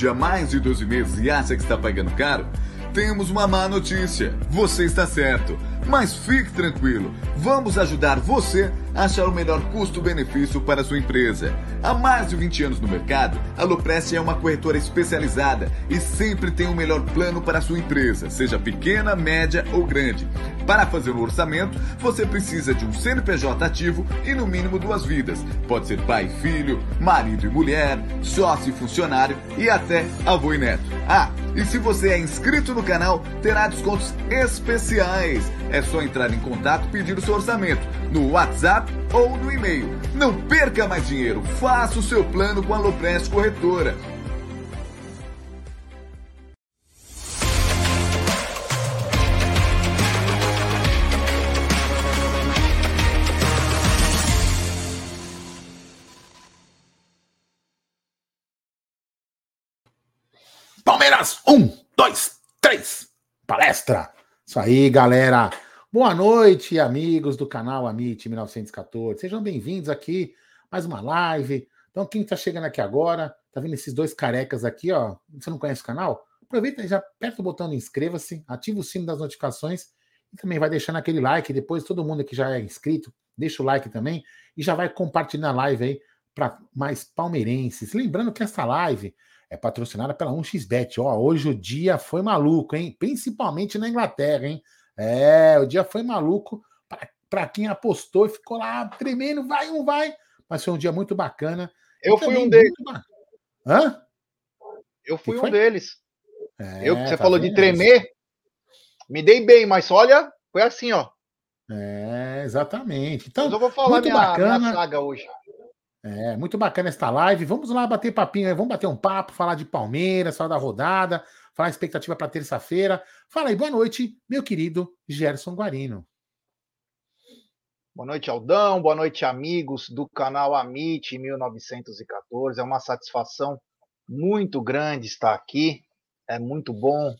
saúde há mais de 12 meses e acha que está pagando caro, temos uma má notícia. Você está certo. Mas fique tranquilo, vamos ajudar você a achar o melhor custo-benefício para sua empresa. Há mais de 20 anos no mercado, a Loprest é uma corretora especializada e sempre tem o melhor plano para sua empresa, seja pequena, média ou grande. Para fazer o orçamento, você precisa de um CNPJ ativo e no mínimo duas vidas. Pode ser pai e filho, marido e mulher, sócio e funcionário e até avô e neto. Ah, e se você é inscrito no canal, terá descontos especiais. É só entrar em contato e pedir o seu orçamento no WhatsApp ou no e-mail. Não perca mais dinheiro, faça o seu plano com a Loprest Corretora. Palestra. Isso aí, galera. Boa noite, amigos do canal Amit 1914. Sejam bem-vindos aqui, mais uma live. Então, quem está chegando aqui agora, tá vendo esses dois carecas aqui, ó? Você não conhece o canal? Aproveita e já aperta o botão de inscreva-se, ativa o sino das notificações e também vai deixando aquele like. Depois, todo mundo que já é inscrito, deixa o like também e já vai compartilhando a live aí para mais palmeirenses. Lembrando que essa live é patrocinada pela 1xBet. Ó, hoje o dia foi maluco, hein? Principalmente na Inglaterra, hein? É, o dia foi maluco para quem apostou e ficou lá tremendo, vai não vai. Mas foi um dia muito bacana. Eu fui um deles. Hã? Eu fui um deles. É, eu, você tá falou de tremer, me dei bem, mas olha, foi assim, ó. É, exatamente. Então, mas eu vou falar muito minha, bacana. minha saga hoje. É, muito bacana esta live. Vamos lá bater papinho, vamos bater um papo, falar de Palmeiras, falar da rodada, falar a expectativa para terça-feira. Fala aí, boa noite, meu querido Gerson Guarino. Boa noite, Aldão. Boa noite, amigos do canal Amit 1914. É uma satisfação muito grande estar aqui. É muito bom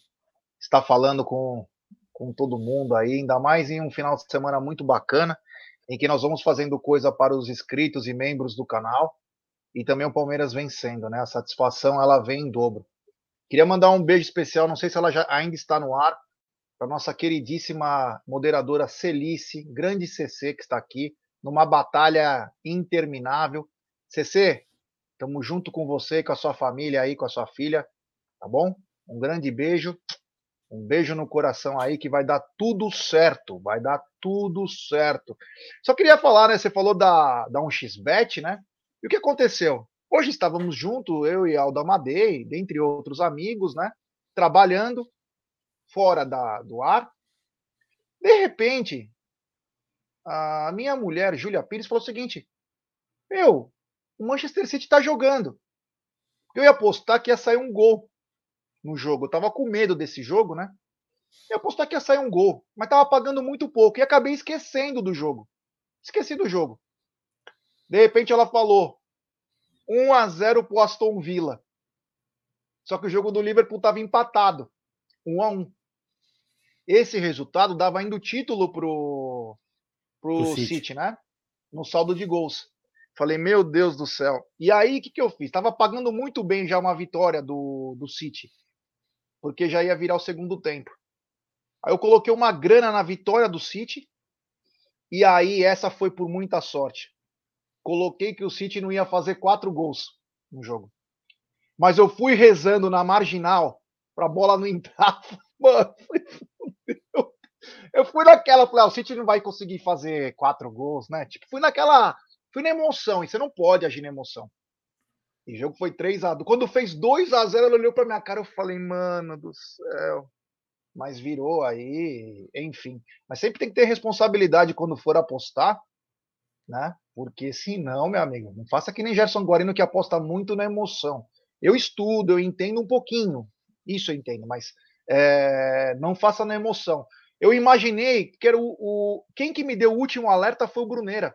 estar falando com, com todo mundo aí, ainda mais em um final de semana muito bacana em que nós vamos fazendo coisa para os inscritos e membros do canal e também o Palmeiras vencendo, né? A satisfação ela vem em dobro. Queria mandar um beijo especial, não sei se ela já ainda está no ar, para nossa queridíssima moderadora Celice, grande CC que está aqui numa batalha interminável. CC, estamos junto com você, com a sua família aí, com a sua filha, tá bom? Um grande beijo um beijo no coração aí que vai dar tudo certo, vai dar tudo certo. Só queria falar, né? Você falou da, da 1xBet, né? E o que aconteceu? Hoje estávamos juntos, eu e Aldo Amadei, dentre outros amigos, né? Trabalhando fora da, do ar. De repente, a minha mulher, Júlia Pires, falou o seguinte: Meu, o Manchester City está jogando. Eu ia apostar que ia sair um gol no jogo. Eu tava com medo desse jogo, né? Eu apostar que ia sair um gol, mas tava pagando muito pouco e acabei esquecendo do jogo. Esqueci do jogo. De repente ela falou 1 a 0 pro Aston Villa. Só que o jogo do Liverpool tava empatado, 1 a 1. Esse resultado dava ainda o título pro pro City. City, né? No saldo de gols. Falei, meu Deus do céu. E aí, o que, que eu fiz? Tava pagando muito bem já uma vitória do, do City porque já ia virar o segundo tempo. Aí eu coloquei uma grana na vitória do City, e aí essa foi por muita sorte. Coloquei que o City não ia fazer quatro gols no jogo. Mas eu fui rezando na marginal para a bola não entrar. Mano, eu fui naquela, falei, ah, o City não vai conseguir fazer quatro gols, né? Tipo, fui naquela, fui na emoção, e você não pode agir na emoção. E o jogo foi 3 a 2 Quando fez 2 a 0 ela olhou pra minha cara, eu falei, mano do céu. Mas virou aí, enfim. Mas sempre tem que ter responsabilidade quando for apostar, né? Porque senão, meu amigo, não faça que nem Gerson Guarino que aposta muito na emoção. Eu estudo, eu entendo um pouquinho. Isso eu entendo, mas é, não faça na emoção. Eu imaginei que era o, o, Quem que me deu o último alerta foi o Brunera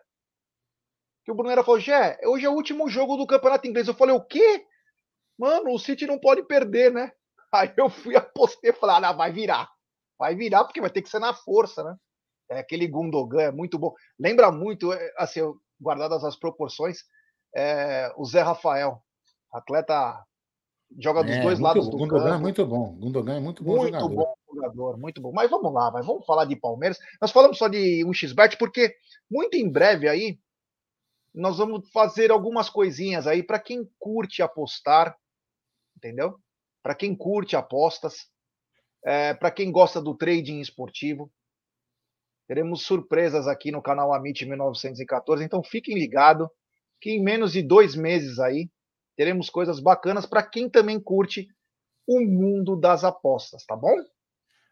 que o Brunera falou, Gé, hoje é o último jogo do campeonato inglês. Eu falei, o quê? Mano, o City não pode perder, né? Aí eu fui apostei e falei, ah, não, vai virar. Vai virar, porque vai ter que ser na força, né? É, aquele Gundogan é muito bom. Lembra muito, é, assim, guardadas as proporções, é o Zé Rafael. Atleta joga dos é, dois muito, lados do Gundogan campo. é muito bom. Gundogan é muito bom muito jogador. bom jogador, muito bom. Mas vamos lá, vai, vamos falar de Palmeiras. Nós falamos só de um xbet porque muito em breve aí nós vamos fazer algumas coisinhas aí para quem curte apostar, entendeu? Para quem curte apostas, é, para quem gosta do trading esportivo. Teremos surpresas aqui no canal Amit 1914, então fiquem ligados que em menos de dois meses aí teremos coisas bacanas para quem também curte o mundo das apostas, tá bom?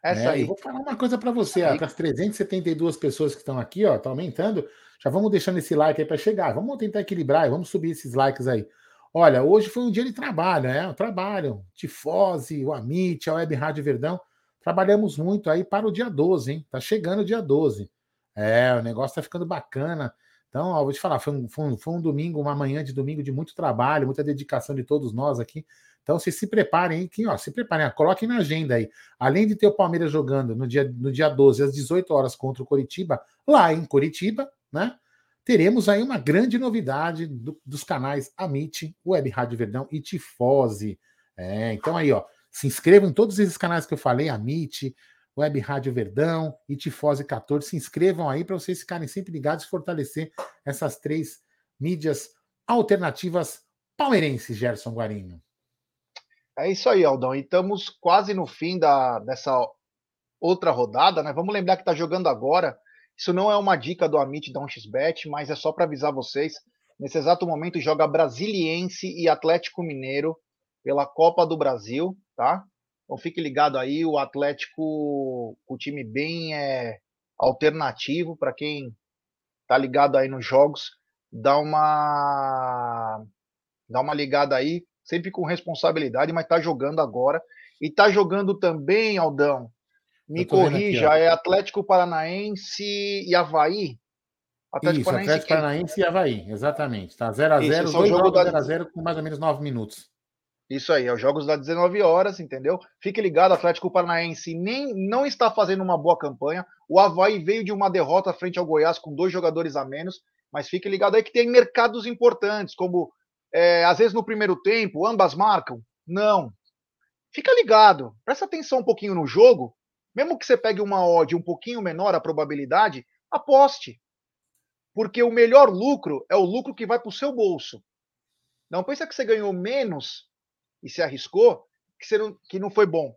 Essa é, aí. vou falar uma coisa para você, ó, com as 372 pessoas que estão aqui, ó, tá aumentando, já vamos deixando esse like aí para chegar. Vamos tentar equilibrar, vamos subir esses likes aí. Olha, hoje foi um dia de trabalho, né? Trabalham, Tifose, o Amit, a Web Rádio Verdão. Trabalhamos muito aí para o dia 12, hein? Tá chegando o dia 12. É, o negócio tá ficando bacana. Então, ó, vou te falar, foi um, foi, um, foi um domingo, uma manhã de domingo de muito trabalho, muita dedicação de todos nós aqui. Então, vocês se preparem, hein? Ó, se preparem, ó, coloquem na agenda aí. Além de ter o Palmeiras jogando no dia, no dia 12, às 18 horas, contra o Coritiba, lá em Coritiba, né? Teremos aí uma grande novidade do, dos canais Amit, Web Rádio Verdão e Tifose. É, então aí, ó, se inscrevam em todos esses canais que eu falei, Amit, Web Rádio Verdão e Tifose 14. Se inscrevam aí para vocês ficarem sempre ligados e fortalecer essas três mídias alternativas palmeirenses, Gerson Guarinho. É isso aí, Aldão. E estamos quase no fim da, dessa outra rodada, né? Vamos lembrar que está jogando agora. Isso não é uma dica do Amit da 1xBet, mas é só para avisar vocês. Nesse exato momento joga Brasiliense e Atlético Mineiro pela Copa do Brasil, tá? Então fique ligado aí, o Atlético, o time bem é, alternativo para quem tá ligado aí nos jogos, dá uma dá uma ligada aí sempre com responsabilidade, mas está jogando agora. E está jogando também, Aldão. Me corrija, aqui, é Atlético Paranaense e Havaí? Atlético Isso, Paranaense, Atlético Paranaense e Havaí, exatamente. Está 0x0, dois jogos da... 0x0 com mais ou menos 9 minutos. Isso aí, é os jogos das 19 horas, entendeu? Fique ligado, Atlético Paranaense nem não está fazendo uma boa campanha. O Havaí veio de uma derrota frente ao Goiás com dois jogadores a menos, mas fique ligado aí que tem mercados importantes, como é, às vezes no primeiro tempo, ambas marcam? Não. Fica ligado, presta atenção um pouquinho no jogo. Mesmo que você pegue uma odd um pouquinho menor a probabilidade, aposte. Porque o melhor lucro é o lucro que vai para o seu bolso. Não pensa que você ganhou menos e se arriscou, que, não, que não foi bom.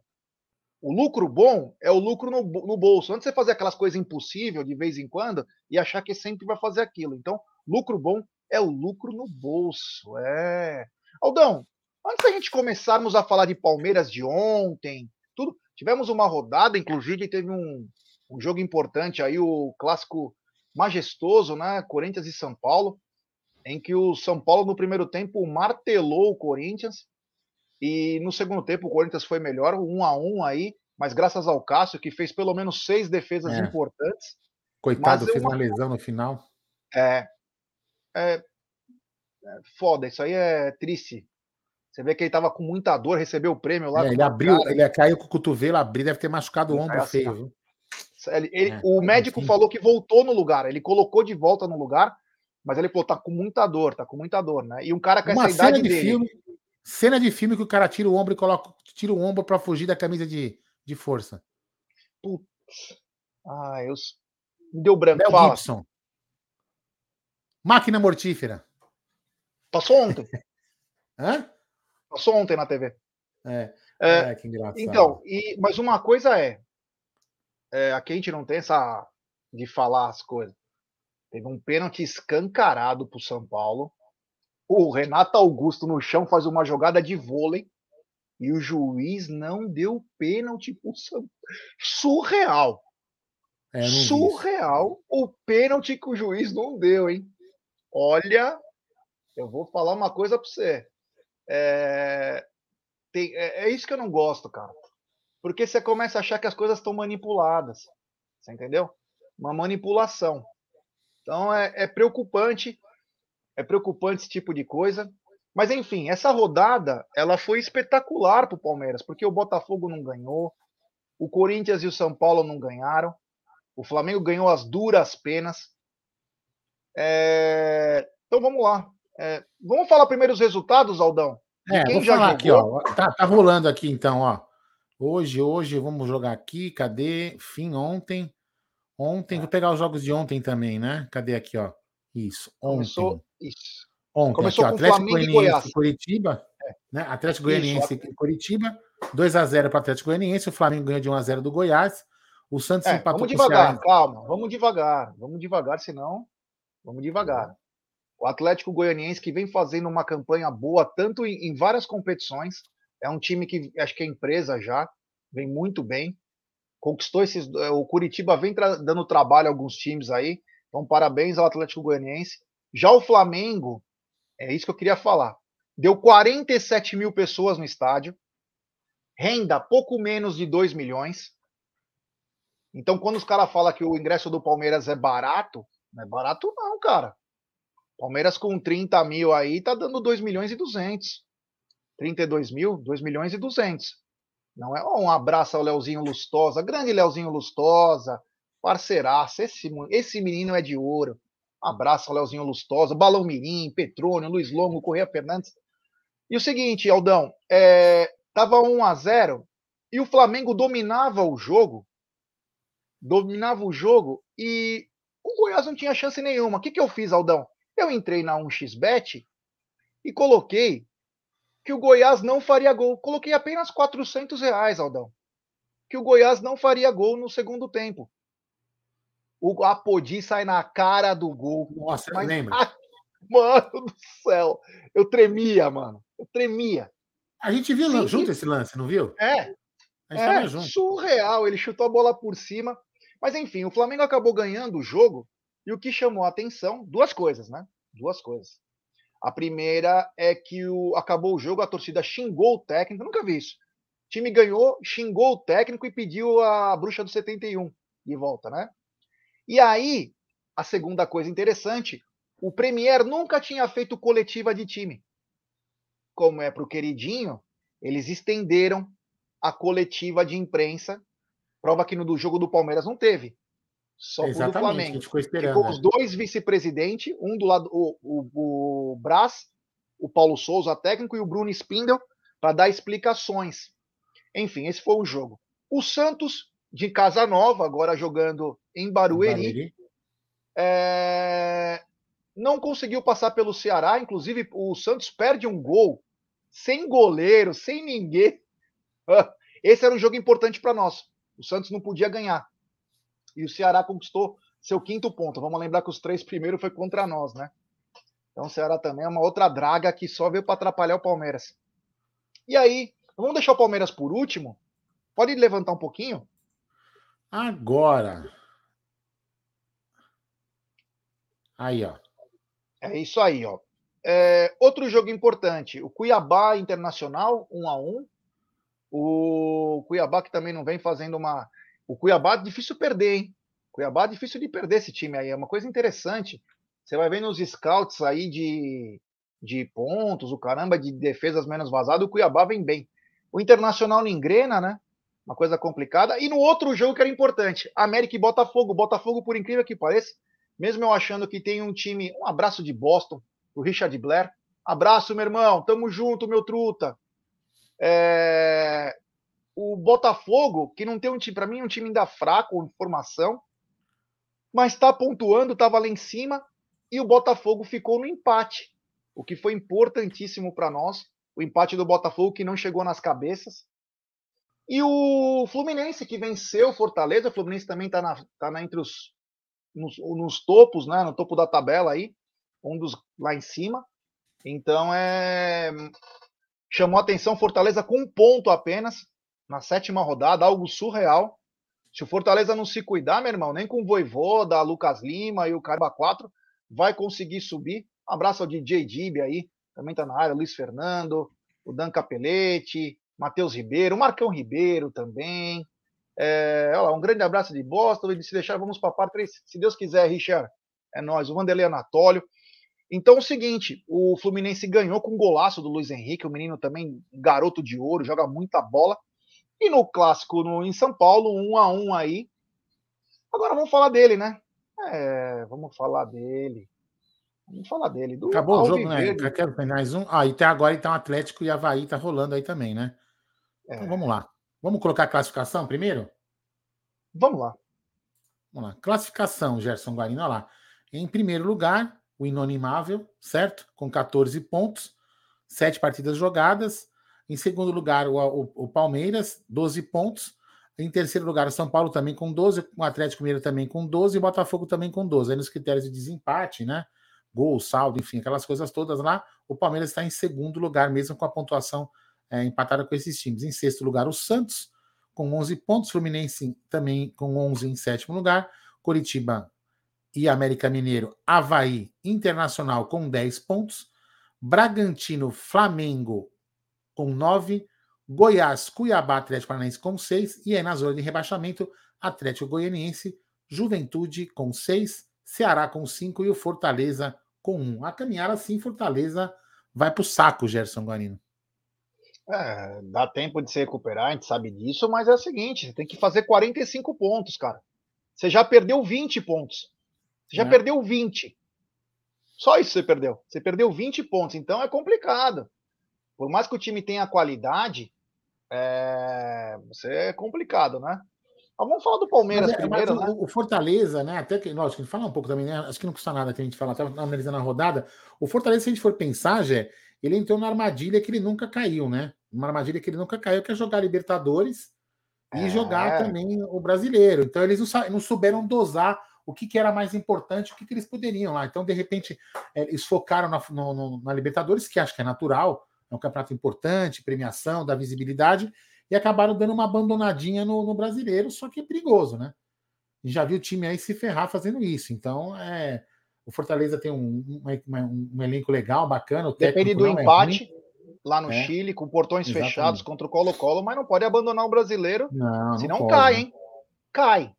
O lucro bom é o lucro no, no bolso. Antes de você fazer aquelas coisas impossíveis de vez em quando e achar que sempre vai fazer aquilo. Então, lucro bom é o lucro no bolso. É. Aldão, antes da gente começarmos a falar de Palmeiras de ontem, tudo, tivemos uma rodada, inclusive teve um, um jogo importante aí, o clássico majestoso, né? Corinthians e São Paulo, em que o São Paulo no primeiro tempo martelou o Corinthians e no segundo tempo o Corinthians foi melhor, um a um aí, mas graças ao Cássio que fez pelo menos seis defesas é. importantes. Coitado, fez uma lesão no final. É, é, é foda, isso aí é triste. Você vê que ele tava com muita dor, recebeu o prêmio lá. É, ele abriu, cara. ele caiu com o cotovelo, abriu, deve ter machucado o ombro feio. Viu? Ele, ele, é, o médico falou que voltou no lugar, ele colocou de volta no lugar, mas ele falou, tá com muita dor, tá com muita dor, né? E um cara com Uma essa idade de dele... Filme, cena de filme que o cara tira o ombro e coloca, tira o ombro para fugir da camisa de, de força. Putz. Ah, eu... Me deu branco, Mel fala. Gibson. Máquina mortífera. Passou ontem. Hã? Passou ontem na TV. É. é, é que engraçado. Então, e, mas uma coisa é, é, aqui a gente não tem essa de falar as coisas. Teve um pênalti escancarado pro São Paulo. O Renato Augusto no chão faz uma jogada de vôlei e o juiz não deu pênalti pro São Surreal. É, Surreal o pênalti que o juiz não deu, hein? Olha, eu vou falar uma coisa para você. É, tem, é, é, isso que eu não gosto, cara. Porque você começa a achar que as coisas estão manipuladas. Você entendeu? Uma manipulação. Então é, é preocupante. É preocupante esse tipo de coisa. Mas enfim, essa rodada ela foi espetacular para o Palmeiras, porque o Botafogo não ganhou, o Corinthians e o São Paulo não ganharam, o Flamengo ganhou as duras penas. É... Então vamos lá. É, vamos falar primeiro os resultados, Aldão? É, quem vou já falar jogou? aqui, ó. Tá, tá rolando aqui então, ó. Hoje, hoje, vamos jogar aqui. Cadê? Fim ontem. Ontem, vou pegar os jogos de ontem também, né? Cadê aqui, ó? Isso, ontem. Começou, isso. Ontem, Começou aqui, ó, Atlético Goianiense e Curitiba. É. Né? Atlético Goianiense e Curitiba. 2x0 para o Atlético Goianiense. O Flamengo ganhou de 1x0 do Goiás. O Santos é, empatou vamos devagar, calma. Vamos devagar. Vamos devagar, senão... Vamos devagar. O Atlético Goianiense que vem fazendo uma campanha boa, tanto em, em várias competições. É um time que acho que é empresa já. Vem muito bem conquistou esses. Eh, o Curitiba vem dando trabalho a alguns times aí. Então, parabéns ao Atlético Goianiense. Já o Flamengo, é isso que eu queria falar. Deu 47 mil pessoas no estádio. Renda pouco menos de 2 milhões. Então, quando os caras falam que o ingresso do Palmeiras é barato, não é barato, não, cara. Palmeiras com 30 mil aí tá dando 2 milhões e 200. 32 mil, 2 milhões e 200. Não é um abraço ao Leozinho Lustosa, grande Leozinho Lustosa, parceiraço, esse, esse menino é de ouro. Um abraço ao Leozinho Lustosa, Balão Mirim, Petrônio, Luiz Longo, Correia Fernandes. E o seguinte, Aldão, é, tava 1 a 0 e o Flamengo dominava o jogo, dominava o jogo e o Goiás não tinha chance nenhuma. O que, que eu fiz, Aldão? Eu entrei na 1xBet e coloquei que o Goiás não faria gol. Coloquei apenas 400 reais, Aldão. Que o Goiás não faria gol no segundo tempo. O Apodi sai na cara do gol. Nossa, mas... lembra? mano do céu. Eu tremia, mano. Eu tremia. A gente viu Sim, junto esse lance, não viu? É. é surreal. Ele chutou a bola por cima. Mas enfim, o Flamengo acabou ganhando o jogo. E o que chamou a atenção, duas coisas, né? Duas coisas. A primeira é que o, acabou o jogo, a torcida xingou o técnico, nunca vi isso. O time ganhou, xingou o técnico e pediu a bruxa do 71 de volta, né? E aí, a segunda coisa interessante, o Premier nunca tinha feito coletiva de time. Como é para o queridinho, eles estenderam a coletiva de imprensa, prova que no do jogo do Palmeiras não teve. Só Exatamente, do Flamengo. A gente ficou esperando. Ficou os dois vice-presidentes, um do lado, o, o, o Brás, o Paulo Souza, técnico, e o Bruno Spindel, para dar explicações. Enfim, esse foi o jogo. O Santos, de Casa Nova, agora jogando em Barueri, Barueri. É... não conseguiu passar pelo Ceará. Inclusive, o Santos perde um gol sem goleiro, sem ninguém. Esse era um jogo importante para nós. O Santos não podia ganhar e o Ceará conquistou seu quinto ponto. Vamos lembrar que os três primeiros foi contra nós, né? Então o Ceará também é uma outra draga que só veio para atrapalhar o Palmeiras. E aí, vamos deixar o Palmeiras por último? Pode levantar um pouquinho? Agora. Aí, ó. É isso aí, ó. É, outro jogo importante, o Cuiabá Internacional, 1 a 1 O Cuiabá que também não vem fazendo uma o Cuiabá é difícil perder, hein? Cuiabá é difícil de perder esse time aí. É uma coisa interessante. Você vai ver nos scouts aí de, de pontos, o caramba, de defesas menos vazadas, o Cuiabá vem bem. O Internacional não engrena, né? Uma coisa complicada. E no outro jogo que era importante, América e Botafogo. Botafogo, por incrível que pareça, mesmo eu achando que tem um time. Um abraço de Boston, o Richard Blair. Abraço, meu irmão. Tamo junto, meu truta. É o Botafogo, que não tem um time, para mim, um time ainda fraco em formação, mas está pontuando, estava lá em cima, e o Botafogo ficou no empate, o que foi importantíssimo para nós. O empate do Botafogo que não chegou nas cabeças. E o Fluminense que venceu o Fortaleza, o Fluminense também está na, tá na, entre os nos, nos, topos, né, no topo da tabela aí, um dos lá em cima. Então é chamou atenção Fortaleza com um ponto apenas, na sétima rodada, algo surreal. Se o Fortaleza não se cuidar, meu irmão, nem com o Voivoda, Lucas Lima e o Carba 4 vai conseguir subir. Um abraço ao DJ Dib aí, também tá na área, Luiz Fernando, o Dan Capelete, Matheus Ribeiro, o Marcão Ribeiro também. É, olha lá, um grande abraço de Boston. Se deixar, vamos para a parte 3. Se Deus quiser, Richard, é nós. O Vanderlei Anatólio. Então é o seguinte, o Fluminense ganhou com um golaço do Luiz Henrique, o menino também, garoto de ouro, joga muita bola. E no clássico no, em São Paulo, um a um aí. Agora vamos falar dele, né? É, vamos falar dele. Vamos falar dele. Do Acabou o jogo, né? Quero mais um. Ah, e até agora então Atlético e Havaí tá rolando aí também, né? É. Então vamos lá. Vamos colocar a classificação primeiro? Vamos lá. Vamos lá. Classificação, Gerson Guarino, olha lá. Em primeiro lugar, o Inonimável, certo? Com 14 pontos, 7 partidas jogadas. Em segundo lugar, o, o, o, Palmeiras, 12 pontos. Em terceiro lugar, o São Paulo também com 12, o Atlético Mineiro também com 12 e o Botafogo também com 12. Aí nos critérios de desempate, né? Gol, saldo, enfim, aquelas coisas todas lá. O Palmeiras está em segundo lugar, mesmo com a pontuação é, empatada com esses times. Em sexto lugar, o Santos, com 11 pontos. Fluminense também com 11 em sétimo lugar. Coritiba e América Mineiro, Havaí, Internacional com 10 pontos. Bragantino, Flamengo com 9. Goiás, Cuiabá, Atlético Paranaense com 6. E aí na zona de rebaixamento, Atlético Goianiense, Juventude com 6. Ceará com 5 e o Fortaleza com 1. A caminhar assim, Fortaleza vai para o saco, Gerson Guarino. É, dá tempo de se recuperar, a gente sabe disso, mas é o seguinte: você tem que fazer 45 pontos, cara. Você já perdeu 20 pontos. Você já é. perdeu 20. Só isso você perdeu. Você perdeu 20 pontos, então é complicado. Por mais que o time tenha qualidade, é, você é complicado, né? Mas vamos falar do Palmeiras mas, é, primeiro, mas né? O, Fortaleza, né? Até que, lógico, fala um pouco também, né? Acho que não custa nada que a gente falar, até analisando a rodada. O Fortaleza, se a gente for pensar, Jé, ele entrou na armadilha que ele nunca caiu, né? Uma armadilha que ele nunca caiu, que é jogar Libertadores e é. jogar também o brasileiro. Então, eles não, não souberam dosar o que, que, era mais importante, o que, que, eles poderiam lá. Então, de repente, é, eles focaram na, no, no, na Libertadores, que acho que é natural, é um campeonato importante, premiação, dá visibilidade, e acabaram dando uma abandonadinha no, no brasileiro, só que é perigoso, né? E já viu o time aí se ferrar fazendo isso. Então, é, o Fortaleza tem um, um, um elenco legal, bacana. Depende do é empate é lá no é. Chile, com portões Exatamente. fechados contra o Colo-Colo, mas não pode abandonar o brasileiro, não, senão não cai, hein? Cai.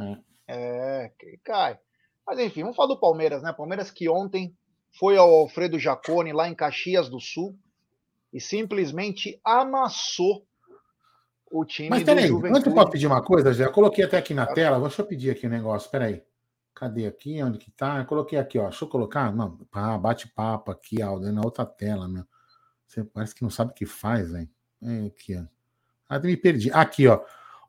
É. é, cai. Mas enfim, vamos falar do Palmeiras, né? Palmeiras que ontem foi ao Alfredo Jacone, lá em Caxias do Sul, e simplesmente amassou o time Mas peraí, antes eu posso pedir uma coisa, já coloquei até aqui na tela, deixa eu pedir aqui o um negócio, peraí. Cadê aqui? Onde que tá? Eu coloquei aqui, ó. Deixa eu colocar. Não, bate papo aqui, Aldo, na outra tela, meu. Você parece que não sabe o que faz, velho. É aqui, ó. Ah, me perdi. Aqui, ó.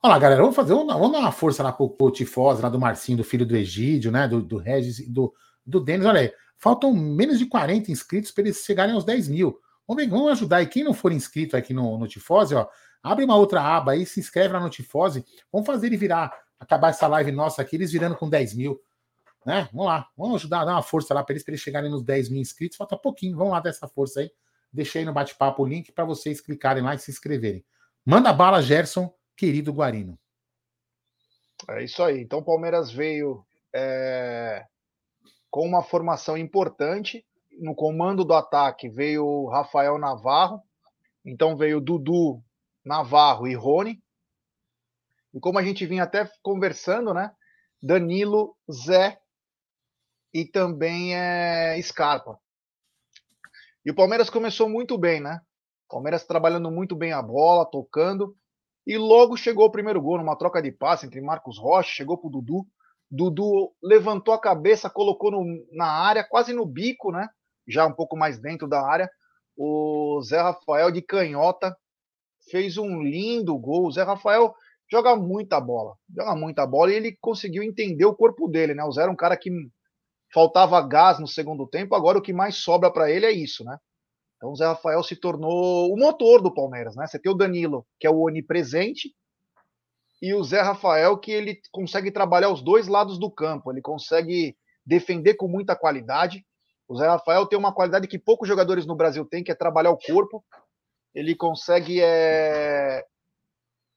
Olha lá, galera, vamos fazer, vamos, vamos dar uma força lá pro, pro Tifós, lá do Marcinho, do filho do Egídio, né? Do, do Regis e do, do Denis. Olha aí, faltam menos de 40 inscritos para eles chegarem aos 10 mil. Vamos, vamos ajudar. E quem não for inscrito aqui no, no Tifose, ó, abre uma outra aba aí, se inscreve lá no Tifose. Vamos fazer ele virar, acabar essa live nossa aqui, eles virando com 10 mil. Né? Vamos lá, vamos ajudar, dar uma força lá para eles, para eles chegarem nos 10 mil inscritos. Falta pouquinho, vamos lá dessa força aí. Deixei no bate-papo o link para vocês clicarem lá e se inscreverem. Manda bala, Gerson, querido Guarino. É isso aí. Então o Palmeiras veio é, com uma formação importante, no comando do ataque veio o Rafael Navarro, então veio Dudu, Navarro e Rony. E como a gente vinha até conversando, né? Danilo, Zé e também é, Scarpa. E o Palmeiras começou muito bem, né? Palmeiras trabalhando muito bem a bola, tocando. E logo chegou o primeiro gol, numa troca de passe entre Marcos Rocha, chegou pro Dudu. Dudu levantou a cabeça, colocou no, na área, quase no bico, né? já um pouco mais dentro da área. O Zé Rafael de canhota fez um lindo gol. O Zé Rafael joga muita bola, joga muita bola e ele conseguiu entender o corpo dele, né? O Zé era um cara que faltava gás no segundo tempo, agora o que mais sobra para ele é isso, né? Então o Zé Rafael se tornou o motor do Palmeiras, né? Você tem o Danilo, que é o onipresente, e o Zé Rafael, que ele consegue trabalhar os dois lados do campo, ele consegue defender com muita qualidade. O Zé Rafael tem uma qualidade que poucos jogadores no Brasil têm, que é trabalhar o corpo. Ele consegue é,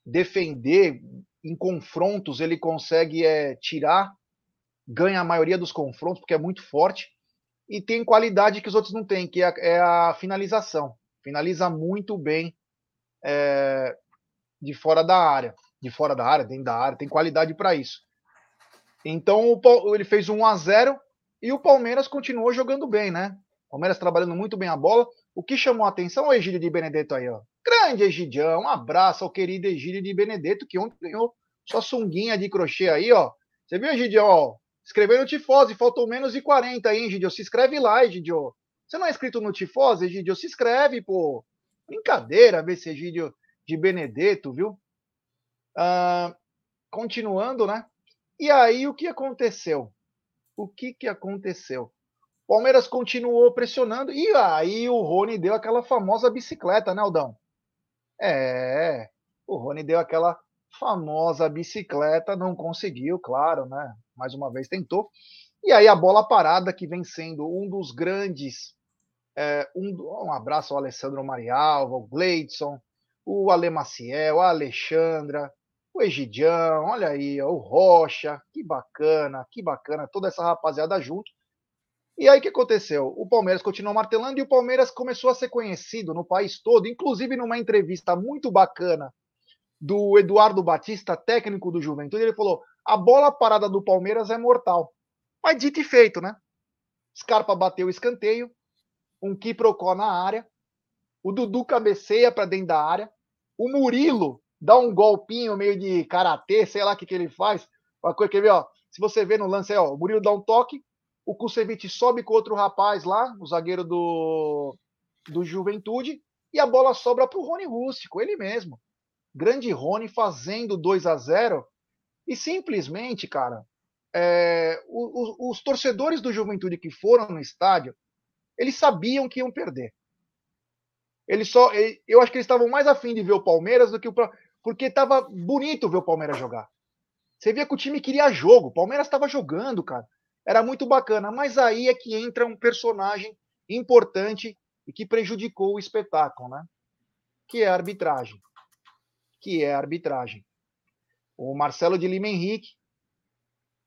defender em confrontos, ele consegue é, tirar, ganha a maioria dos confrontos, porque é muito forte. E tem qualidade que os outros não têm, que é a, é a finalização. Finaliza muito bem é, de fora da área. De fora da área, dentro da área, tem qualidade para isso. Então ele fez um 1 a 0 e o Palmeiras continuou jogando bem, né? Palmeiras trabalhando muito bem a bola. O que chamou a atenção é o Egídio de Benedetto aí, ó. Grande Egidião, um abraço ao querido Egídio de Benedetto, que ontem ganhou sua sunguinha de crochê aí, ó. Você viu, Egidião, ó? Escreveu no Tifose, faltou menos de 40 aí, Egidio. Se inscreve lá, Egidio. Você não é inscrito no Tifose, Egidio? Se inscreve, pô. Brincadeira, esse Egidio de Benedetto, viu? Uh, continuando, né? E aí, o que aconteceu? O que, que aconteceu? Palmeiras continuou pressionando e aí o Rony deu aquela famosa bicicleta, né, Aldão? É, o Rony deu aquela famosa bicicleta, não conseguiu, claro, né? Mais uma vez tentou. E aí a bola parada, que vem sendo um dos grandes. É, um, um, abraço ao Alessandro Marialva, o Gleidson, o Ale Maciel, a Alexandra, o Egidião, olha aí, o Rocha, que bacana, que bacana, toda essa rapaziada junto. E aí o que aconteceu? O Palmeiras continuou martelando e o Palmeiras começou a ser conhecido no país todo, inclusive numa entrevista muito bacana do Eduardo Batista, técnico do Juventude, ele falou: a bola parada do Palmeiras é mortal. Mas dito e feito, né? Scarpa bateu o escanteio, um quiprocó na área, o Dudu cabeceia para dentro da área, o Murilo dá um golpinho meio de karatê, sei lá o que, que ele faz. Uma coisa que ó. Se você vê no lance, ó, o Murilo dá um toque, o Kusevich sobe com outro rapaz lá, o zagueiro do, do Juventude, e a bola sobra para o Rony Rústico, ele mesmo grande Rony fazendo 2 a 0 e simplesmente, cara, é, os, torcedores do Juventude que foram no estádio, eles sabiam que iam perder. Eles só, eu acho que eles estavam mais afim de ver o Palmeiras do que o porque estava bonito ver o Palmeiras jogar. Você via que o time queria jogo, o Palmeiras estava jogando, cara. Era muito bacana, mas aí é que entra um personagem importante e que prejudicou o espetáculo, né? Que é a arbitragem que é a arbitragem. O Marcelo de Lima Henrique,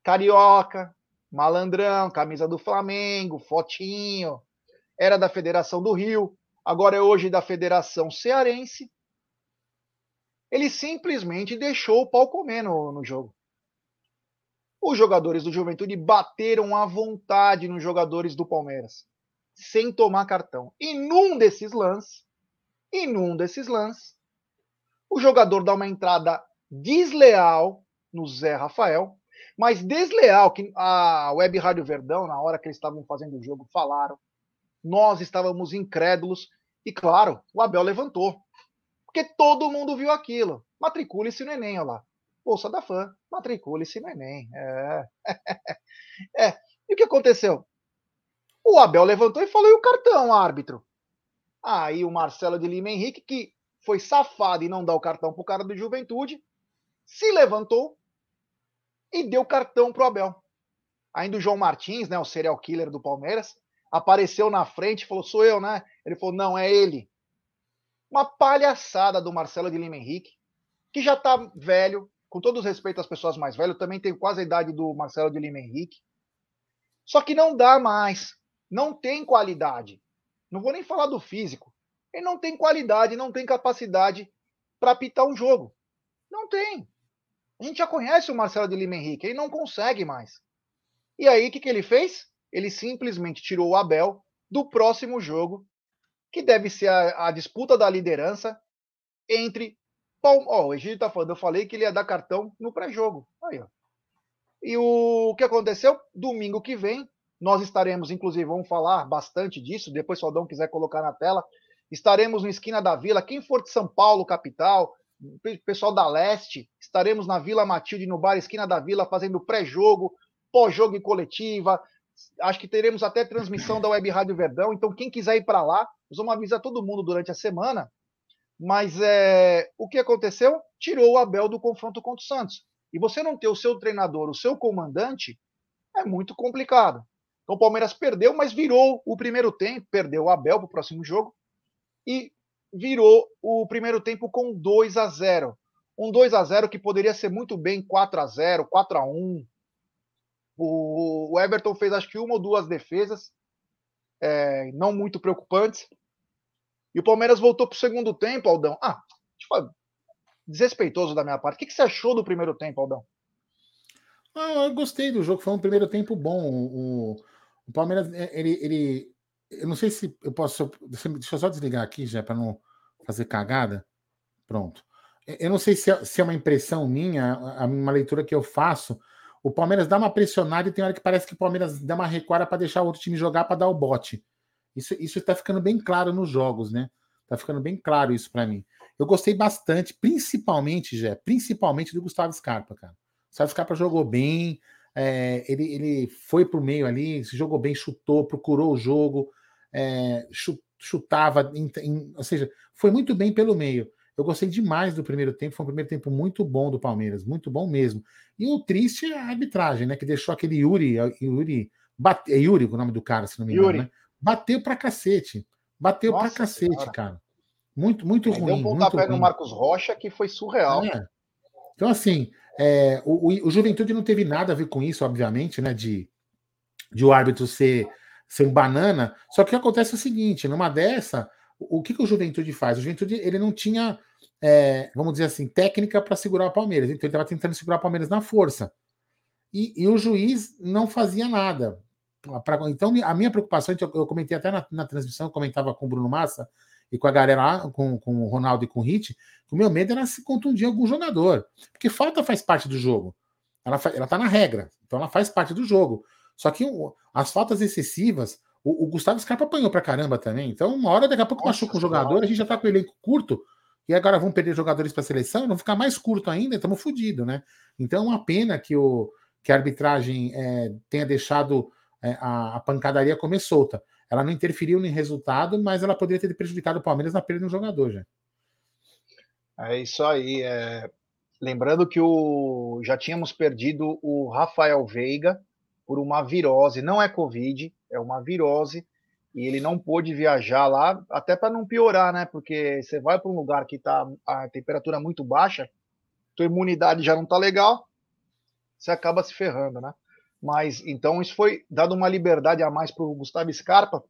carioca, malandrão, camisa do Flamengo, fotinho, era da Federação do Rio, agora é hoje da Federação Cearense. Ele simplesmente deixou o pau comer no, no jogo. Os jogadores do Juventude bateram à vontade nos jogadores do Palmeiras, sem tomar cartão. E num desses lances, e num desses lances, o jogador dá uma entrada desleal no Zé Rafael, mas desleal que a Web Rádio Verdão, na hora que eles estavam fazendo o jogo, falaram. Nós estávamos incrédulos e, claro, o Abel levantou. Porque todo mundo viu aquilo. Matricule-se no Enem, olha lá. Bolsa da fã, matricule-se no Enem. É. é. E o que aconteceu? O Abel levantou e falou: e o cartão, árbitro? Aí o Marcelo de Lima Henrique, que foi safado e não dá o cartão pro cara do Juventude, se levantou e deu cartão pro Abel. Ainda o João Martins, né, o serial killer do Palmeiras, apareceu na frente e falou: sou eu, né? Ele falou: não, é ele. Uma palhaçada do Marcelo de Lima Henrique, que já tá velho, com todo respeito às pessoas mais velhas, eu também tenho quase a idade do Marcelo de Lima Henrique. Só que não dá mais. Não tem qualidade. Não vou nem falar do físico. Ele não tem qualidade, não tem capacidade para apitar um jogo. Não tem. A gente já conhece o Marcelo de Lima Henrique, ele não consegue mais. E aí, o que, que ele fez? Ele simplesmente tirou o Abel do próximo jogo, que deve ser a, a disputa da liderança entre. Ó, oh, o Egídio tá falando, eu falei que ele ia dar cartão no pré-jogo. Aí, ó. E o que aconteceu? Domingo que vem, nós estaremos, inclusive, vamos falar bastante disso, depois se o Aldão quiser colocar na tela, estaremos no Esquina da Vila. Quem for de São Paulo, capital, pessoal da Leste, estaremos na Vila Matilde, no bar Esquina da Vila, fazendo pré-jogo, pós-jogo e coletiva. Acho que teremos até transmissão da Web Rádio Verdão. Então, quem quiser ir para lá, nós vamos avisar todo mundo durante a semana. Mas é, o que aconteceu? Tirou o Abel do confronto contra o Santos. E você não ter o seu treinador, o seu comandante, é muito complicado. Então o Palmeiras perdeu, mas virou o primeiro tempo, perdeu o Abel para o próximo jogo, e virou o primeiro tempo com 2 a 0. Um 2 a 0 que poderia ser muito bem 4 a 0, 4 a 1. O, Everton fez acho que uma ou duas defesas, é, não muito preocupantes. E o Palmeiras voltou para o segundo tempo, Aldão. Ah, tipo, desrespeitoso da minha parte. O que, que você achou do primeiro tempo, Aldão? Ah, eu gostei do jogo, foi um primeiro tempo bom. O, o Palmeiras, é, ele, ele eu não sei se eu posso. Deixa eu só desligar aqui já para não fazer cagada. Pronto. Eu não sei se é, se é uma impressão minha, uma leitura que eu faço. o Palmeiras dá uma pressionada e tem hora que parece que o Palmeiras dá uma recuada para deixar o outro time jogar para dar o bote. Isso isso está ficando bem claro nos jogos, né? Tá ficando bem claro isso para mim. Eu gostei bastante, principalmente, Jé, principalmente do Gustavo Scarpa, cara. O Gustavo Scarpa jogou bem, é, ele, ele foi pro meio ali, se jogou bem, chutou, procurou o jogo, é, chutava, em, em, ou seja, foi muito bem pelo meio. Eu gostei demais do primeiro tempo, foi um primeiro tempo muito bom do Palmeiras, muito bom mesmo. E o triste é a arbitragem, né? Que deixou aquele Yuri, Yuri, bate, é Yuri o nome do cara, se não me engano, né? Bateu pra cacete. Bateu Nossa, pra cacete, senhora. cara. Muito, muito ruim. Deu um pontapé no Marcos Rocha que foi surreal. É. Então, assim, é, o, o, o, Juventude não teve nada a ver com isso, obviamente, né? De, de o árbitro ser, ser um banana. Só que acontece é o seguinte: numa dessa, o, que, que o Juventude faz? O Juventude ele não tinha é, vamos dizer assim, técnica para segurar o Palmeiras. Então ele estava tentando segurar o Palmeiras na força. E, e o juiz não fazia nada. Pra, então, a minha preocupação, eu, eu comentei até na, na, transmissão, eu comentava com o Bruno Massa e com a galera lá, com, com o Ronaldo e com o Hit, que o meu medo era se contundir algum jogador. Porque falta faz parte do jogo. Ela, ela tá na regra, então ela faz parte do jogo. Só que as faltas excessivas, o, o Gustavo Scarpa apanhou pra caramba também. Então, uma hora daqui a pouco machuca um jogador, a gente já tá com o elenco curto e agora vão perder jogadores para a seleção, vão ficar mais curto ainda, estamos fodidos, né? Então é uma pena que, o, que a arbitragem é, tenha deixado é, a, a, pancadaria comer solta. Ela não interferiu no resultado, mas ela poderia ter prejudicado o Palmeiras na perda de um jogador já. É isso aí. É... Lembrando que o... já tínhamos perdido o Rafael Veiga por uma virose, não é Covid, é uma virose e ele não pôde viajar lá, até para não piorar, né? Porque você vai para um lugar que está a temperatura muito baixa, tua imunidade já não está legal, você acaba se ferrando, né? Mas então isso foi dado uma liberdade a mais para o Gustavo Scarpa,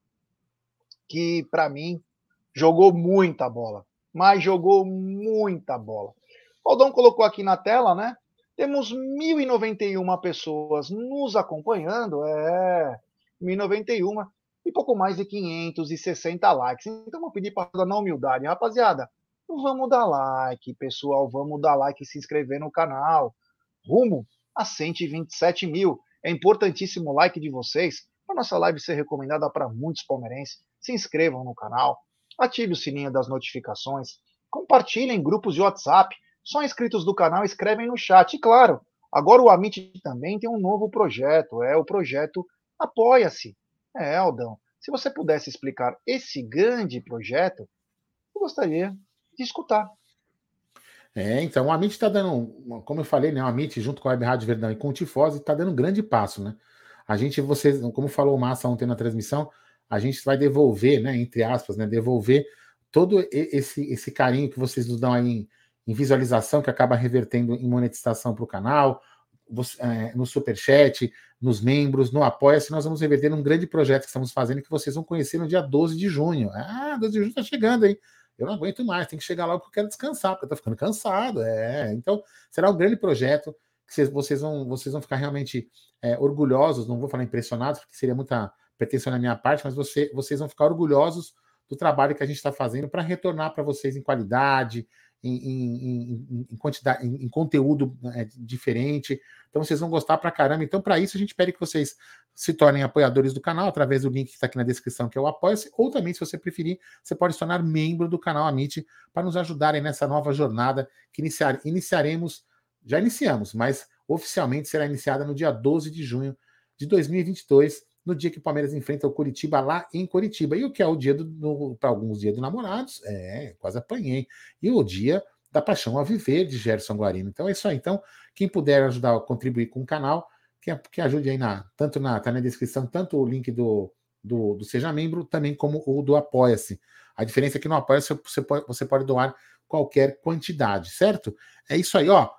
que para mim jogou muita bola, mas jogou muita bola. O Aldão colocou aqui na tela, né? Temos 1.091 pessoas nos acompanhando, é, 1.091 e pouco mais de 560 likes. Então, vou pedir para na humildade, rapaziada, vamos dar like, pessoal, vamos dar like e se inscrever no canal. Rumo a 127 mil. É importantíssimo o like de vocês para nossa live ser recomendada para muitos palmeirenses. Se inscrevam no canal, ative o sininho das notificações, compartilhem em grupos de WhatsApp. Só inscritos do canal escrevem no chat. E claro, agora o Amit também tem um novo projeto, é o projeto Apoia-se. É, Aldão, se você pudesse explicar esse grande projeto, eu gostaria de escutar. É, então o Amit está dando, como eu falei, né, o Amit junto com a Web Rádio Verdão e com o Tifose está dando um grande passo, né? A gente, vocês, como falou o Massa ontem na transmissão, a gente vai devolver, né, entre aspas, né, devolver todo esse, esse carinho que vocês nos dão aí em, em visualização, que acaba revertendo em monetização para o canal, é, no Superchat, nos membros, no Apoia-se, nós vamos reverter um grande projeto que estamos fazendo que vocês vão conhecer no dia 12 de junho. Ah, 12 de junho está chegando, hein? Eu não aguento mais, tem que chegar lá porque eu quero descansar, porque eu tô ficando cansado. É, então será um grande projeto que vocês vão, vocês vão ficar realmente é, orgulhosos, não vou falar impressionados, porque seria muita pretensão na minha parte, mas você, vocês vão ficar orgulhosos do trabalho que a gente está fazendo para retornar para vocês em qualidade, em, em, em, quantidade, em, conteúdo né, diferente. Então vocês vão gostar pra caramba. Então, para isso, a gente pede que vocês se tornem apoiadores do canal através do link que está aqui na descrição, que é o Apoia-se, ou também, se você preferir, você pode se tornar membro do canal Amit para nos ajudarem nessa nova jornada que iniciar, iniciaremos, já iniciamos, mas oficialmente será iniciada no dia 12 de junho de 2022 no dia que o Palmeiras enfrenta o Curitiba lá em Curitiba. E o que é o dia do, para alguns dias do namorados? É, quase apanhei. E o dia da paixão a viver de Gerson Guarino. Então é isso aí. Então, quem puder ajudar contribuir com o canal, que, que ajude aí na, tanto na, tá na descrição, tanto o link do, do, do Seja Membro, também como o do Apoia-se. A diferença é que no Apoia-se você pode, você pode doar qualquer quantidade, certo? É isso aí, ó.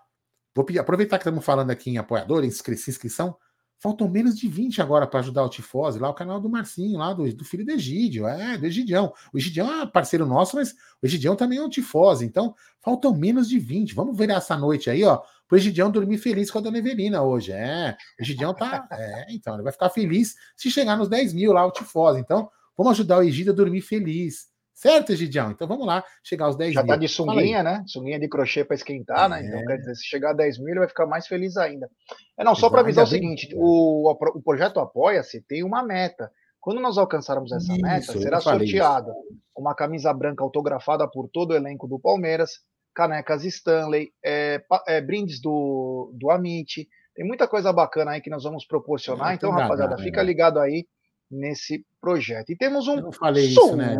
Vou pedir, aproveitar que estamos falando aqui em apoiador, em inscrição, Faltam menos de 20 agora para ajudar o Tifose, lá o canal do Marcinho, lá do, do filho do Egídio, é, do Egidião. O Egidião é parceiro nosso, mas o Egidião também é um Tifose, então faltam menos de 20. Vamos ver essa noite aí, ó, pro Egidião dormir feliz com a dona Evelina hoje. É, o Egidião tá, é, então, ele vai ficar feliz se chegar nos 10 mil lá o Tifose. Então, vamos ajudar o Egídio a dormir feliz, Certo, Gidião? Então vamos lá, chegar aos 10 Já mil. Já tá de sunguinha, né? Sunguinha de crochê para esquentar, é. né? Então, quer dizer, se chegar a 10 mil, ele vai ficar mais feliz ainda. É, não, só para avisar o seguinte: o, o projeto Apoia-se tem uma meta. Quando nós alcançarmos essa isso, meta, será sorteado uma camisa branca autografada por todo o elenco do Palmeiras, canecas Stanley, é, é, brindes do, do Amit. Tem muita coisa bacana aí que nós vamos proporcionar. Então, rapaziada, fica ligado aí nesse projeto. E temos um. Eu não falei isso, né?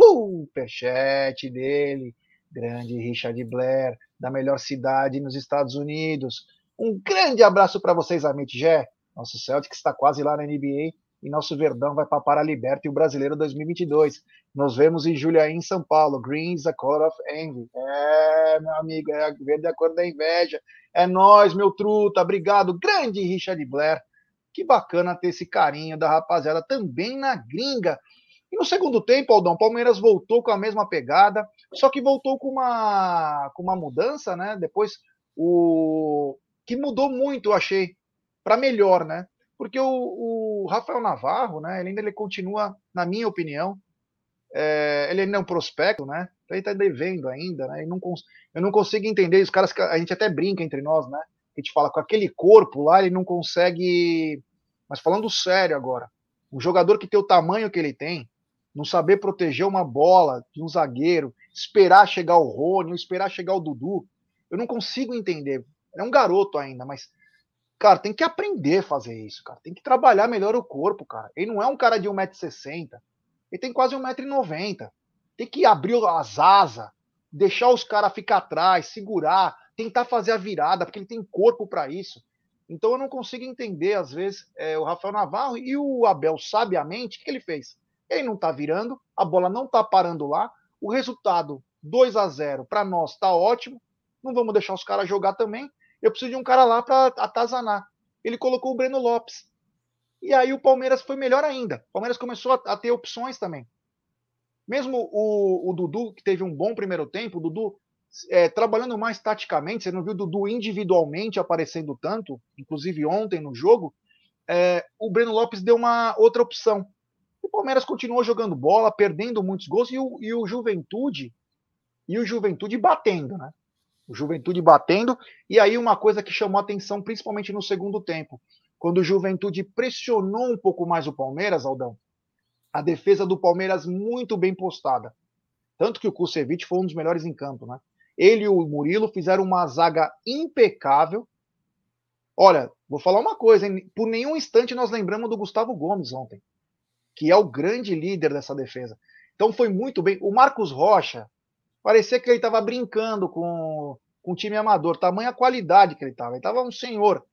Superchat dele, grande Richard Blair, da melhor cidade nos Estados Unidos. Um grande abraço para vocês, Amit Gé. Nosso Celtic está quase lá na NBA e nosso Verdão vai papar a Liberta e o Brasileiro 2022. Nos vemos em julho aí em São Paulo. Green is a color of envy. É, meu amigo, é a verde a cor da inveja. É nós, meu truta. Obrigado, grande Richard Blair. Que bacana ter esse carinho da rapaziada também na gringa. E no segundo tempo, Aldão, o Palmeiras voltou com a mesma pegada, só que voltou com uma, com uma mudança, né? Depois, o que mudou muito, eu achei, para melhor, né? Porque o, o, Rafael Navarro, né? Ele ainda ele continua, na minha opinião, é, ele ainda é um prospecto, né? Ele tá devendo ainda, né? Não eu não consigo entender. Os caras, a gente até brinca entre nós, né? A gente fala com aquele corpo lá, ele não consegue. Mas falando sério agora, um jogador que tem o tamanho que ele tem, não saber proteger uma bola de um zagueiro, esperar chegar o Rony, esperar chegar o Dudu, eu não consigo entender. É um garoto ainda, mas Cara, tem que aprender a fazer isso, cara. Tem que trabalhar melhor o corpo, cara. Ele não é um cara de 1,60m. Ele tem quase 1,90m. Tem que abrir as asas, deixar os caras ficar atrás, segurar, tentar fazer a virada, porque ele tem corpo para isso. Então eu não consigo entender, às vezes, é, o Rafael Navarro e o Abel, sabiamente, o que ele fez? Ele não tá virando, a bola não tá parando lá, o resultado 2 a 0 para nós tá ótimo, não vamos deixar os caras jogar também, eu preciso de um cara lá para atazanar. Ele colocou o Breno Lopes. E aí o Palmeiras foi melhor ainda. O Palmeiras começou a, a ter opções também. Mesmo o, o, Dudu, que teve um bom primeiro tempo, o Dudu é, trabalhando mais taticamente, você não viu o Dudu individualmente aparecendo tanto, inclusive ontem no jogo, é, o Breno Lopes deu uma outra opção. O Palmeiras continuou jogando bola, perdendo muitos gols, e o, e o Juventude, e o Juventude batendo, né? o Juventude batendo. E aí uma coisa que chamou atenção, principalmente no segundo tempo, quando o Juventude pressionou um pouco mais o Palmeiras, Aldão, a defesa do Palmeiras muito bem postada. Tanto que o Kusevich foi um dos melhores em campo, né? Ele e o Murilo fizeram uma zaga impecável. Olha, vou falar uma coisa, hein? por nenhum instante nós lembramos do Gustavo Gomes ontem, que é o grande líder dessa defesa. Então foi muito bem. O Marcos Rocha, Parecia que ele estava brincando com, com o time amador, tamanha qualidade que ele estava. Ele estava um senhor.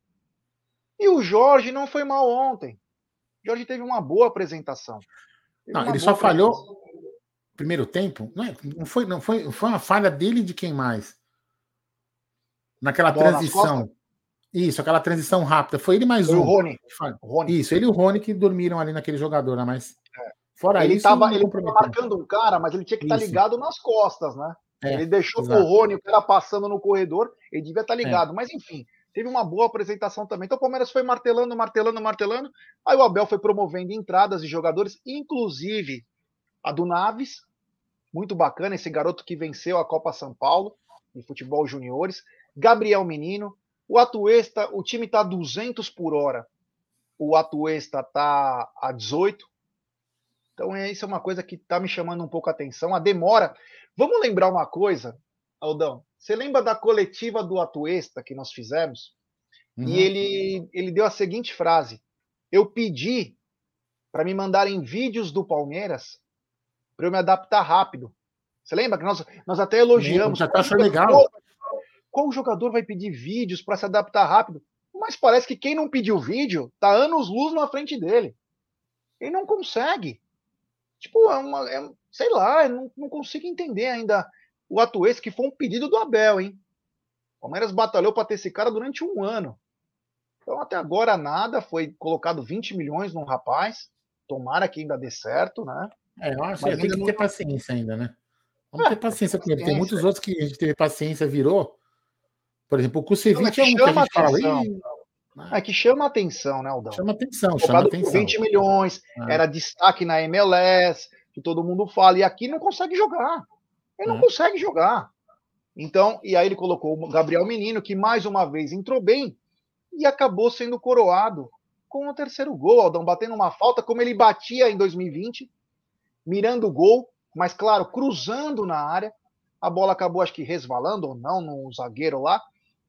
E o Jorge não foi mal ontem. O Jorge teve uma boa apresentação. Não, ele só falhou primeiro tempo. Não, é, não, foi, não foi, foi uma falha dele de quem mais? Naquela Bola transição. Isso, aquela transição rápida. Foi ele mais foi um. O Rony. o Rony. Isso, ele e o Rony que dormiram ali naquele jogador, né? Mas Fora ele isso, tava, ele estava marcando um cara, mas ele tinha que estar tá ligado nas costas, né? É, ele deixou exato. o Rony, o cara passando no corredor, ele devia estar tá ligado. É. Mas enfim, teve uma boa apresentação também. Então o Palmeiras foi martelando, martelando, martelando. Aí o Abel foi promovendo entradas de jogadores, inclusive a do Naves, muito bacana, esse garoto que venceu a Copa São Paulo de futebol juniores. Gabriel Menino, o Atuesta, o time está 200 por hora. O Atuesta está a 18, então, é, isso é uma coisa que está me chamando um pouco a atenção. A demora. Vamos lembrar uma coisa, Aldão. Você lembra da coletiva do Atuesta que nós fizemos? Uhum. E ele, ele deu a seguinte frase: Eu pedi para me mandarem vídeos do Palmeiras para eu me adaptar rápido. Você lembra que nós, nós até elogiamos? Já tá achando legal. Qual, qual jogador vai pedir vídeos para se adaptar rápido? Mas parece que quem não pediu vídeo tá anos luz na frente dele. Ele não consegue. Tipo, é uma. É, sei lá, não, não consigo entender ainda o Atuês, que foi um pedido do Abel, hein? O Palmeiras batalhou para ter esse cara durante um ano. Então, até agora, nada. Foi colocado 20 milhões num rapaz. Tomara que ainda dê certo, né? É, eu acho que tem que ter paciência ainda, né? Vamos é, ter paciência com ele. Tem muitos outros que a gente teve paciência, virou. Por exemplo, o Kusevich é um que a gente fala. É que chama atenção, né, Aldão? Chama atenção, chama atenção. 20 milhões, é. era destaque na MLS, que todo mundo fala, e aqui não consegue jogar. Ele não é. consegue jogar. Então, e aí ele colocou o Gabriel Menino, que mais uma vez entrou bem e acabou sendo coroado com o terceiro gol, Aldão, batendo uma falta como ele batia em 2020, mirando o gol, mas claro, cruzando na área. A bola acabou, acho que resvalando ou não, no zagueiro lá.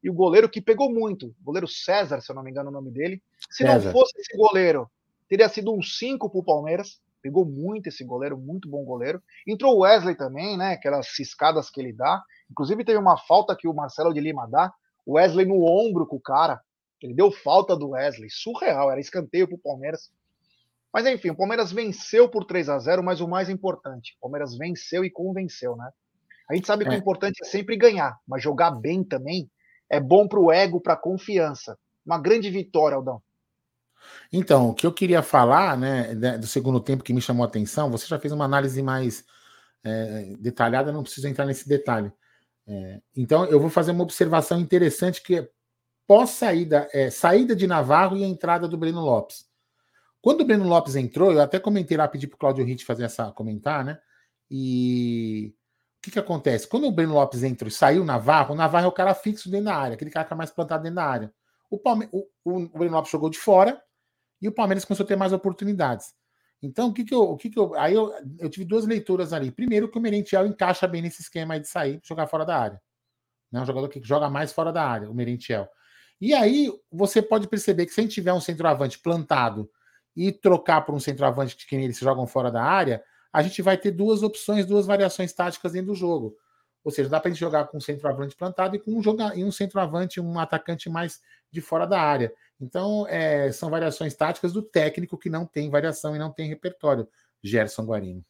E o goleiro que pegou muito, o goleiro César, se eu não me engano o nome dele. Se César. não fosse esse goleiro, teria sido um 5 para o Palmeiras. Pegou muito esse goleiro, muito bom goleiro. Entrou o Wesley também, né? Aquelas ciscadas que ele dá. Inclusive teve uma falta que o Marcelo de Lima dá. O Wesley no ombro com o cara. Ele deu falta do Wesley. Surreal, era escanteio pro Palmeiras. Mas enfim, o Palmeiras venceu por 3 a 0 mas o mais importante, o Palmeiras venceu e convenceu, né? A gente sabe que é. o importante é sempre ganhar, mas jogar bem também é bom para o ego, para a confiança. Uma grande vitória, Aldão. Então, o que eu queria falar, né, do segundo tempo que me chamou a atenção, você já fez uma análise mais é, detalhada, não preciso entrar nesse detalhe. É, então, eu vou fazer uma observação interessante que é pós-saída, é, saída de Navarro e a entrada do Breno Lopes. Quando o Breno Lopes entrou, eu até comentei lá, pedi para o Claudio Ritt fazer essa comentar, né? E o que, que acontece? Quando o Breno Lopes entrou e saiu o Navarro, o Navarro é o cara fixo dentro da área, aquele cara que é mais plantado dentro da área. O, Palme o, o Breno Lopes jogou de fora e o Palmeiras começou a ter mais oportunidades. Então, o que que eu. O que que eu aí eu, eu tive duas leituras ali. Primeiro, que o Merentiel encaixa bem nesse esquema de sair jogar fora da área. Né? Um jogador que joga mais fora da área, o Merentiel. E aí, você pode perceber que se a gente tiver um centroavante plantado e trocar por um centroavante que eles jogam fora da área, a gente vai ter duas opções, duas variações táticas dentro do jogo. Ou seja, dá para a gente jogar com um centroavante plantado e com um, joga, e um centroavante, um atacante mais de fora da área. Então, é, são variações táticas do técnico que não tem variação e não tem repertório. Gerson Guarino.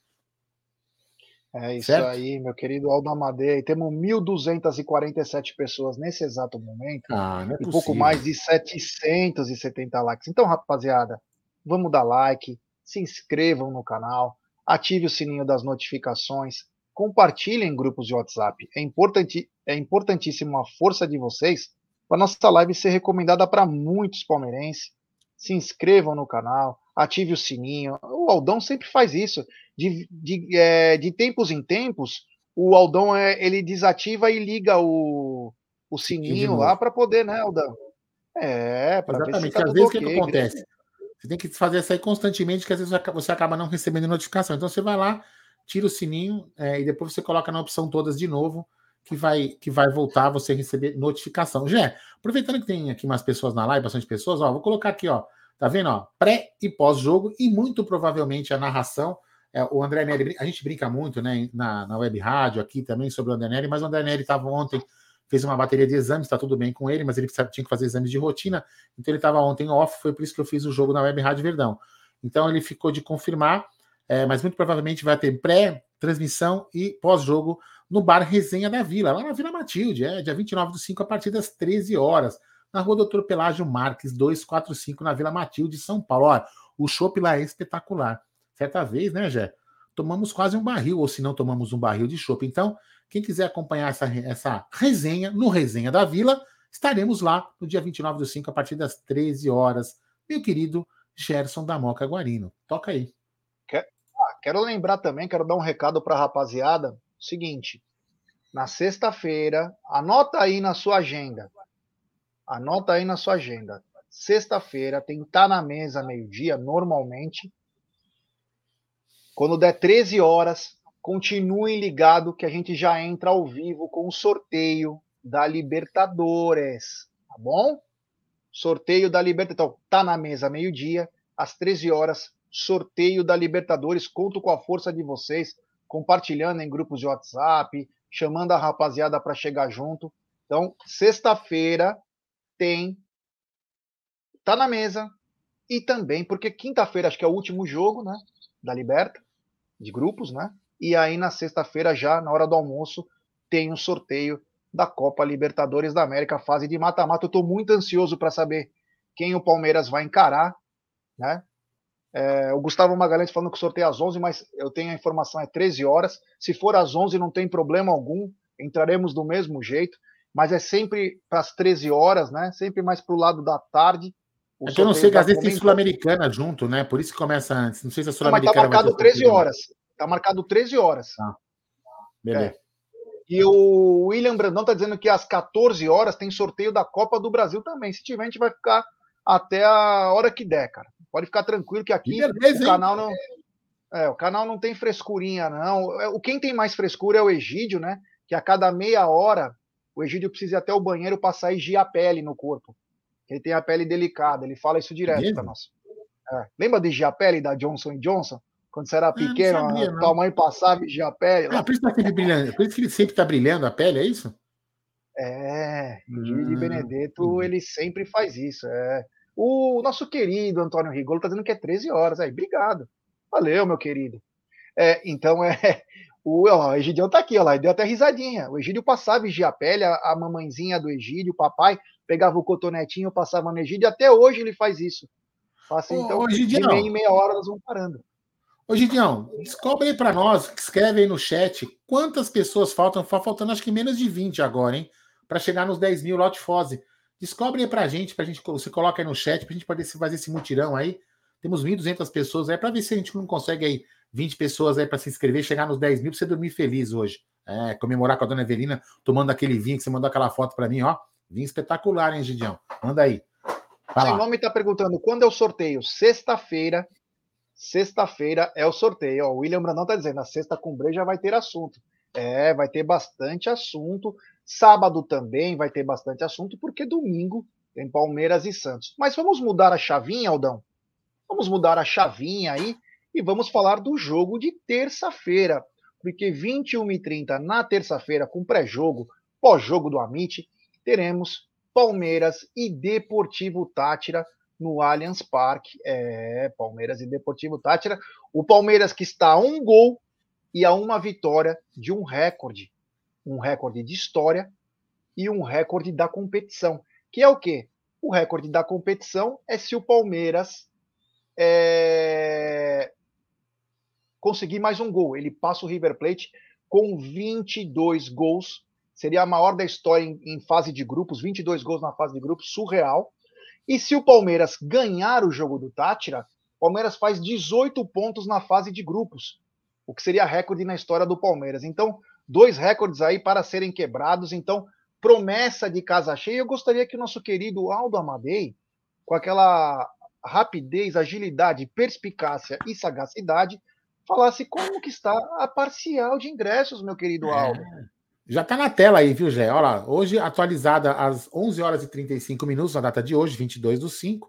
É isso certo? aí, meu querido Aldo Amadei. Temos 1.247 pessoas nesse exato momento ah, é e pouco mais de 770 likes. Então, rapaziada, vamos dar like, se inscrevam no canal, ative o sininho das notificações, compartilhem em grupos de WhatsApp. É, importante, é importantíssimo a força de vocês para nossa live ser recomendada para muitos palmeirenses. Se inscrevam no canal, ative o sininho. O Aldão sempre faz isso. De, de, é, de tempos em tempos, o Aldão é, ele desativa e liga o, o sininho lá para poder, né, Aldão? É, para ver se tá às vezes o que, que acontece? Você tem que fazer isso aí constantemente, que às vezes você acaba não recebendo notificação. Então você vai lá, tira o sininho é, e depois você coloca na opção todas de novo, que vai, que vai voltar você receber notificação. Jé, aproveitando que tem aqui mais pessoas na live, bastante pessoas, ó, vou colocar aqui, ó. Tá vendo, ó? Pré e pós-jogo e muito provavelmente a narração. É, o André Neri, a gente brinca muito, né, na, na web rádio aqui também sobre o André Neri, mas o André Neri estava ontem fez uma bateria de exames, está tudo bem com ele, mas ele tinha que fazer exames de rotina, então ele estava ontem off, foi por isso que eu fiz o jogo na Web Rádio Verdão. Então ele ficou de confirmar, é, mas muito provavelmente vai ter pré-transmissão e pós-jogo no bar Resenha da Vila, lá na Vila Matilde, é, dia 29 do 5, a partir das 13 horas, na rua Doutor Pelágio Marques, 245, na Vila Matilde, São Paulo. Olha, o chopp lá é espetacular. Certa vez, né, Jé? Tomamos quase um barril, ou se não tomamos um barril de chopp. Então, quem quiser acompanhar essa, essa resenha no Resenha da Vila, estaremos lá no dia 29 do 5, a partir das 13 horas. Meu querido Gerson da Moca Guarino. Toca aí. Ah, quero lembrar também, quero dar um recado para a rapaziada. Seguinte, na sexta-feira, anota aí na sua agenda. Anota aí na sua agenda. Sexta-feira tem que estar tá na mesa meio-dia, normalmente. Quando der 13 horas, continuem ligado que a gente já entra ao vivo com o sorteio da Libertadores, tá bom? Sorteio da Libertadores. Então, tá na mesa meio-dia, às 13 horas, sorteio da Libertadores. Conto com a força de vocês, compartilhando em grupos de WhatsApp, chamando a rapaziada para chegar junto. Então, sexta-feira tem tá na mesa e também porque quinta-feira acho que é o último jogo, né, da Liberta de grupos, né? E aí, na sexta-feira, já na hora do almoço, tem um sorteio da Copa Libertadores da América, fase de mata-mata. Eu estou muito ansioso para saber quem o Palmeiras vai encarar, né? É, o Gustavo Magalhães falando que o sorteio é às 11, mas eu tenho a informação, é 13 horas. Se for às 11, não tem problema algum, entraremos do mesmo jeito, mas é sempre para as 13 horas, né? Sempre mais para o lado da tarde. é que eu não sei, às vezes tem Sul-Americana junto, né? Por isso que começa antes. Não sei se a Sul-Americana. Mas tá marcado 13 horas. Tá marcado 13 horas. Tá. Beleza. É. E o William Brandão tá dizendo que às 14 horas tem sorteio da Copa do Brasil também. Se tiver, a gente vai ficar até a hora que der, cara. Pode ficar tranquilo que aqui beleza, o canal não. É, o canal não tem frescurinha, não. É, o quem tem mais frescura é o Egídio, né? Que a cada meia hora o Egídio precisa ir até o banheiro para sair a pele no corpo. Ele tem a pele delicada, ele fala isso direto para nós. É. Lembra de Giapelli da Johnson Johnson? Quando você era ah, pequeno, sabia, a tua mãe passava e Giapelli. Ah, por isso, tá brilhando. por isso que ele sempre está brilhando a pele, é isso? É, Gigi hum. Benedetto, ele sempre faz isso. É. O nosso querido Antônio Rigolo está dizendo que é 13 horas. Aí, obrigado. Valeu, meu querido. É, então, é, o, ó, o Egidião tá aqui, ó lá, e deu até risadinha. O Egídio passava a pele, a, a mamãezinha do Egídio, o papai, pegava o cotonetinho, passava no Egídio, e até hoje ele faz isso. Assim, então, ô, de meia em meia hora nós vamos parando. Ô, Gidião, descobre aí para nós, escreve aí no chat, quantas pessoas faltam? Faltando acho que menos de 20 agora, hein? Para chegar nos 10 mil lote Fose. Descobre aí pra gente, pra gente, você coloca aí no chat, pra gente poder fazer esse mutirão aí. Temos 1.200 pessoas aí, para ver se a gente não consegue aí 20 pessoas aí para se inscrever, chegar nos 10 mil para você dormir feliz hoje. É, comemorar com a dona Evelina, tomando aquele vinho que você mandou aquela foto para mim, ó. Vinho espetacular, hein, Gidião? Manda aí. Sem nome está perguntando quando é o sorteio? Sexta-feira. Sexta-feira é o sorteio. O William Brandão está dizendo, a sexta com já vai ter assunto. É, vai ter bastante assunto. Sábado também vai ter bastante assunto, porque domingo tem Palmeiras e Santos. Mas vamos mudar a chavinha, Aldão? Vamos mudar a chavinha aí e vamos falar do jogo de terça-feira, porque 21h30 na terça-feira, com pré-jogo, pós-jogo do Amit, teremos Palmeiras e Deportivo Tátira no Allianz Parque. É, Palmeiras e Deportivo Tátira. O Palmeiras que está a um gol e a uma vitória de um recorde. Um recorde de história e um recorde da competição. Que é o quê? O recorde da competição é se o Palmeiras é, conseguir mais um gol. Ele passa o River Plate com 22 gols. Seria a maior da história em, em fase de grupos, 22 gols na fase de grupos, surreal. E se o Palmeiras ganhar o jogo do Tátira, o Palmeiras faz 18 pontos na fase de grupos, o que seria recorde na história do Palmeiras. Então, dois recordes aí para serem quebrados. Então, promessa de casa cheia. Eu gostaria que o nosso querido Aldo Amadei, com aquela rapidez, agilidade, perspicácia e sagacidade, falasse como que está a parcial de ingressos, meu querido é. Já está na tela aí, viu, Gé? Olha lá, hoje atualizada às 11 horas e 35 minutos, na data de hoje, 22 do 5.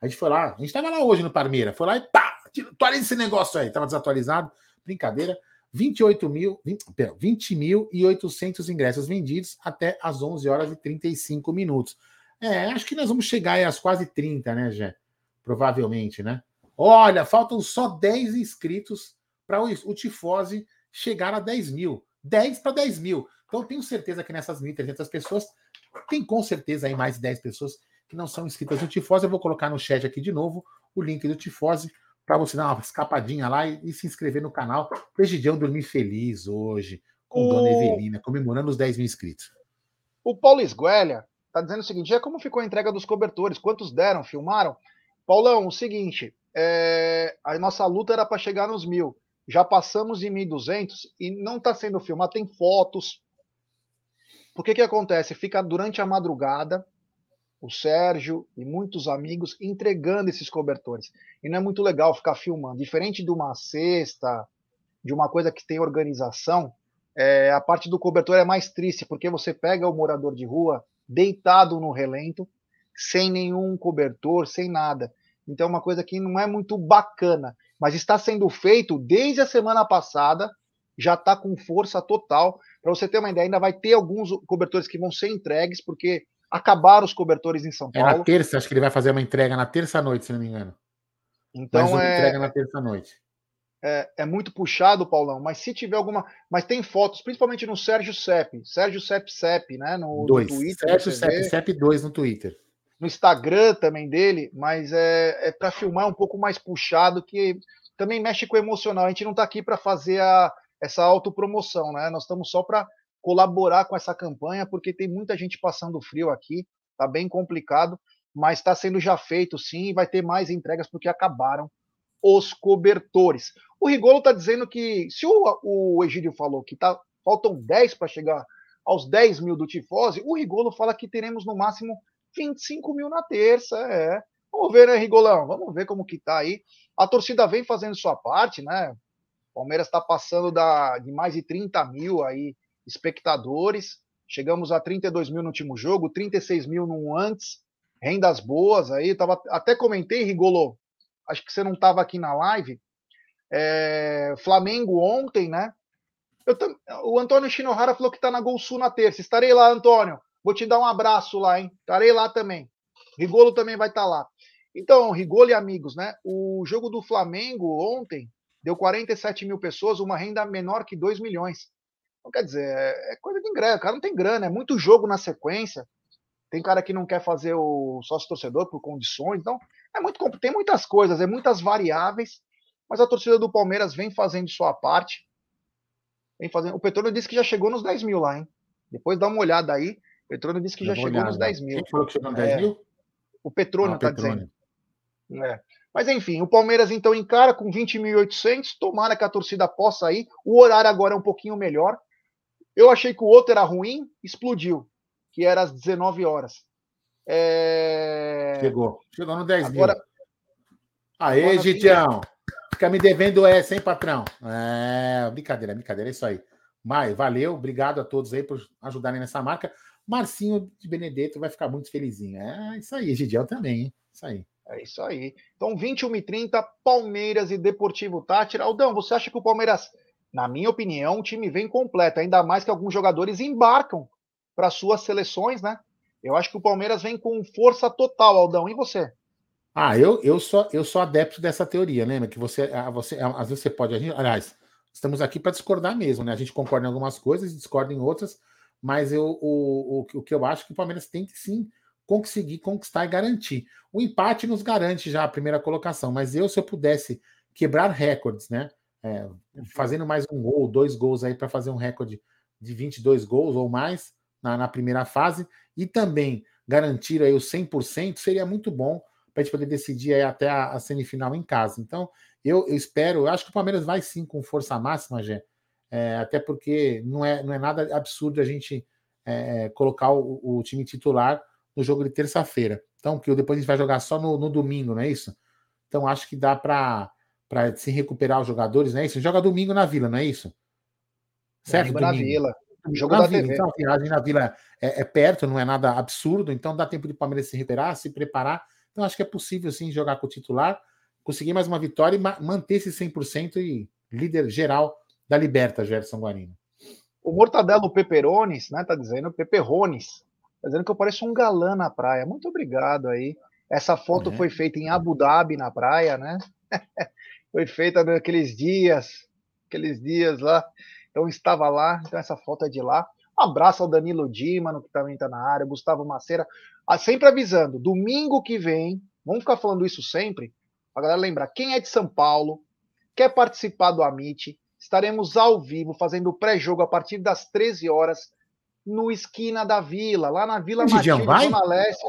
A gente foi lá, a gente estava lá hoje no Parmeira, foi lá e pá, atualiza esse negócio aí, estava desatualizado, brincadeira. 28 mil, 20, 20 mil e 800 ingressos vendidos até às 11 horas e 35 minutos. É, acho que nós vamos chegar aí às quase 30, né, Gé? Provavelmente, né? Olha, faltam só 10 inscritos para o Tifose chegar a 10 mil. 10 para 10 mil. Então, eu tenho certeza que nessas 1.300 pessoas, tem com certeza aí mais de 10 pessoas que não são inscritas no Tifose. Eu vou colocar no chat aqui de novo o link do Tifose para você dar uma escapadinha lá e, e se inscrever no canal. O Egidião dormir feliz hoje, com o... Dona Evelina, comemorando os 10 mil inscritos. O Paulo Esguelha está dizendo o seguinte: é como ficou a entrega dos cobertores? Quantos deram? Filmaram? Paulão, o seguinte, é, a nossa luta era para chegar nos mil. Já passamos em 1.200 e não está sendo filmado, tem fotos. Por que que acontece? Fica durante a madrugada, o Sérgio e muitos amigos entregando esses cobertores. E não é muito legal ficar filmando. Diferente de uma cesta, de uma coisa que tem organização, é, a parte do cobertor é mais triste, porque você pega o morador de rua deitado no relento, sem nenhum cobertor, sem nada. Então é uma coisa que não é muito bacana, mas está sendo feito desde a semana passada, já está com força total. Para você ter uma ideia, ainda vai ter alguns cobertores que vão ser entregues, porque acabaram os cobertores em São Paulo. É na terça, acho que ele vai fazer uma entrega na terça-noite, se não me engano. Então Mas é entrega na terça-noite. É, é, muito puxado, Paulão, mas se tiver alguma. Mas tem fotos, principalmente no Sérgio Sepp, Sérgio Sepp Sepp, né? No, dois. no Twitter. Sérgio Sepp Sepp 2 no Twitter no Instagram também dele, mas é, é para filmar um pouco mais puxado, que também mexe com o emocional. A gente não está aqui para fazer a, essa autopromoção, né? Nós estamos só para colaborar com essa campanha, porque tem muita gente passando frio aqui, tá bem complicado, mas está sendo já feito sim, e vai ter mais entregas porque acabaram os cobertores. O Rigolo está dizendo que, se o, o Egídio falou que tá, faltam 10 para chegar aos 10 mil do Tifose, o Rigolo fala que teremos no máximo 25 mil na terça. É. Vamos ver, né, Rigolão? Vamos ver como que tá aí. A torcida vem fazendo sua parte, né? Palmeiras está passando da, de mais de 30 mil aí espectadores. Chegamos a 32 mil no último jogo, 36 mil no antes. Rendas boas aí. Tava, até comentei, Rigolo. Acho que você não estava aqui na live. É, Flamengo ontem, né? Eu, o Antônio Shinohara falou que está na Gol Sul na terça. Estarei lá, Antônio. Vou te dar um abraço lá, hein? Estarei lá também. Rigolo também vai estar tá lá. Então, Rigolo e amigos, né? O jogo do Flamengo ontem deu 47 mil pessoas, uma renda menor que 2 milhões. Então, quer dizer, é, é coisa de ingresso. O cara não tem grana, é muito jogo na sequência. Tem cara que não quer fazer o sócio torcedor por condições. Então, é muito tem muitas coisas, é muitas variáveis. Mas a torcida do Palmeiras vem fazendo sua parte. Vem fazendo. O Petrônio disse que já chegou nos 10 mil lá, hein? Depois dá uma olhada aí. O Petrônio disse que já chegou olhar, nos 10 mil. Quem falou que chegou nos 10 é, mil? O Petrônio está ah, dizendo. É. Mas enfim, o Palmeiras então encara com 20.800. Tomara que a torcida possa ir. O horário agora é um pouquinho melhor. Eu achei que o outro era ruim, explodiu, que era às 19 horas. É... Chegou. Chegou no 10 agora... mil. Aê, Gidião. Fica me devendo essa, hein, patrão? É, brincadeira, brincadeira, é isso aí. Mai, valeu, obrigado a todos aí por ajudarem nessa marca. Marcinho de Benedetto vai ficar muito felizinho. É isso aí, Gidião também, hein? Isso aí. É isso aí. Então, 21 e 30, Palmeiras e Deportivo Tátira. Aldão, você acha que o Palmeiras na minha opinião, o time vem completo, ainda mais que alguns jogadores embarcam para suas seleções, né? Eu acho que o Palmeiras vem com força total, Aldão. E você? Ah, eu, eu, sou, eu sou adepto dessa teoria, lembra? Que você, ah, você ah, às vezes você pode. Aliás, estamos aqui para discordar mesmo, né? A gente concorda em algumas coisas e discorda em outras, mas eu, o, o, o que eu acho que o Palmeiras tem que sim conseguir conquistar e garantir. O empate nos garante já a primeira colocação, mas eu, se eu pudesse quebrar recordes, né? é, fazendo mais um gol, dois gols aí para fazer um recorde de 22 gols ou mais na, na, primeira fase e também garantir aí o 100% seria muito bom para a gente poder decidir aí até a, a, semifinal em casa. Então, eu, eu, espero, eu acho que o Palmeiras vai sim com força máxima, Gé, é, até porque não é, não é nada absurdo a gente é, é colocar o, o, time titular no jogo de terça-feira. Então, que depois a gente vai jogar só no, no domingo, não é isso? Então, acho que dá para se recuperar os jogadores, não é isso? Joga domingo na Vila, não é isso? Certo? Domingo, na Vila. Jogo na da Vila. TV. Então, a viagem na Vila é, é, perto, não é nada absurdo, então dá tempo de Palmeiras se recuperar, se preparar. Então, acho que é possível, sim, jogar com o titular, conseguir mais uma vitória e manter esse 100% e líder geral da Liberta, Gerson Guarino. O Mortadelo Peperones, né, tá dizendo Peperrones, tá dizendo que eu pareço um galã na praia. Muito obrigado aí. Essa foto é. foi feita em Abu Dhabi, na praia, né? foi feita naqueles dias, aqueles dias lá. Então estava lá, então essa foto é de lá. Um abraço ao Danilo Dimano, que também está na área, Gustavo Maceira. Ah, sempre avisando, domingo que vem, vamos ficar falando isso sempre, a galera lembrar, quem é de São Paulo, quer participar do Amit, estaremos ao vivo fazendo o pré-jogo a partir das 13 horas no Esquina da Vila, lá na Vila Matilde, Zona Leste.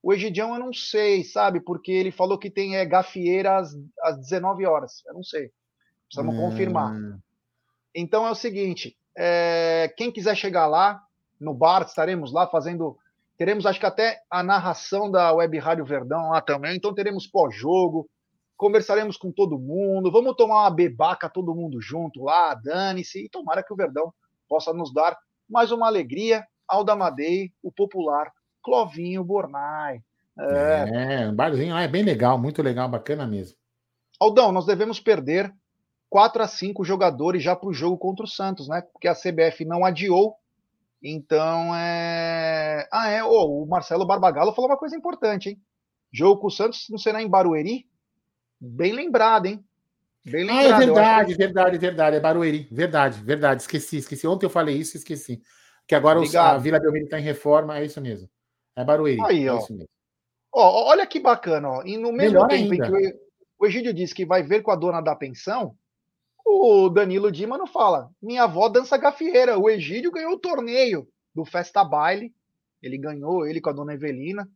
O Egidião eu não sei, sabe? Porque ele falou que tem é, gafieira às, às 19 horas. Eu não sei. Precisamos hum. confirmar. Então é o seguinte: é, quem quiser chegar lá, no bar, estaremos lá fazendo. Teremos, acho que até a narração da Web Rádio Verdão lá também. Então teremos pós-jogo, conversaremos com todo mundo, vamos tomar uma bebaca todo mundo junto lá, dane-se, e tomara que o Verdão possa nos dar mais uma alegria. Alda Madei, o popular Clovinho Bornai. É. é, um barzinho lá é bem legal, muito legal, bacana mesmo. Aldão, nós devemos perder 4 a 5 jogadores já para o jogo contra o Santos, né? Porque a CBF não adiou. Então é. Ah, é. Oh, o Marcelo Barbagallo falou uma coisa importante, hein? Jogo com o Santos não será em Barueri? Bem lembrado, hein? Bem lembrado. Ah, é verdade, que... verdade, verdade. É Barueri. Verdade, verdade. Esqueci, esqueci. Ontem eu falei isso, esqueci. Que agora os, a Vila Belmiro está em reforma, é isso mesmo. É Barueri. Aí, é ó. ó. Olha que bacana, ó. E no mesmo Melhor tempo ainda. em que o, Egídio disse que vai ver com a dona da pensão, o Danilo Dima não fala. Minha avó dança gafieira. O Egídio ganhou o torneio do Festa Baile. Ele ganhou, ele com a dona Evelina.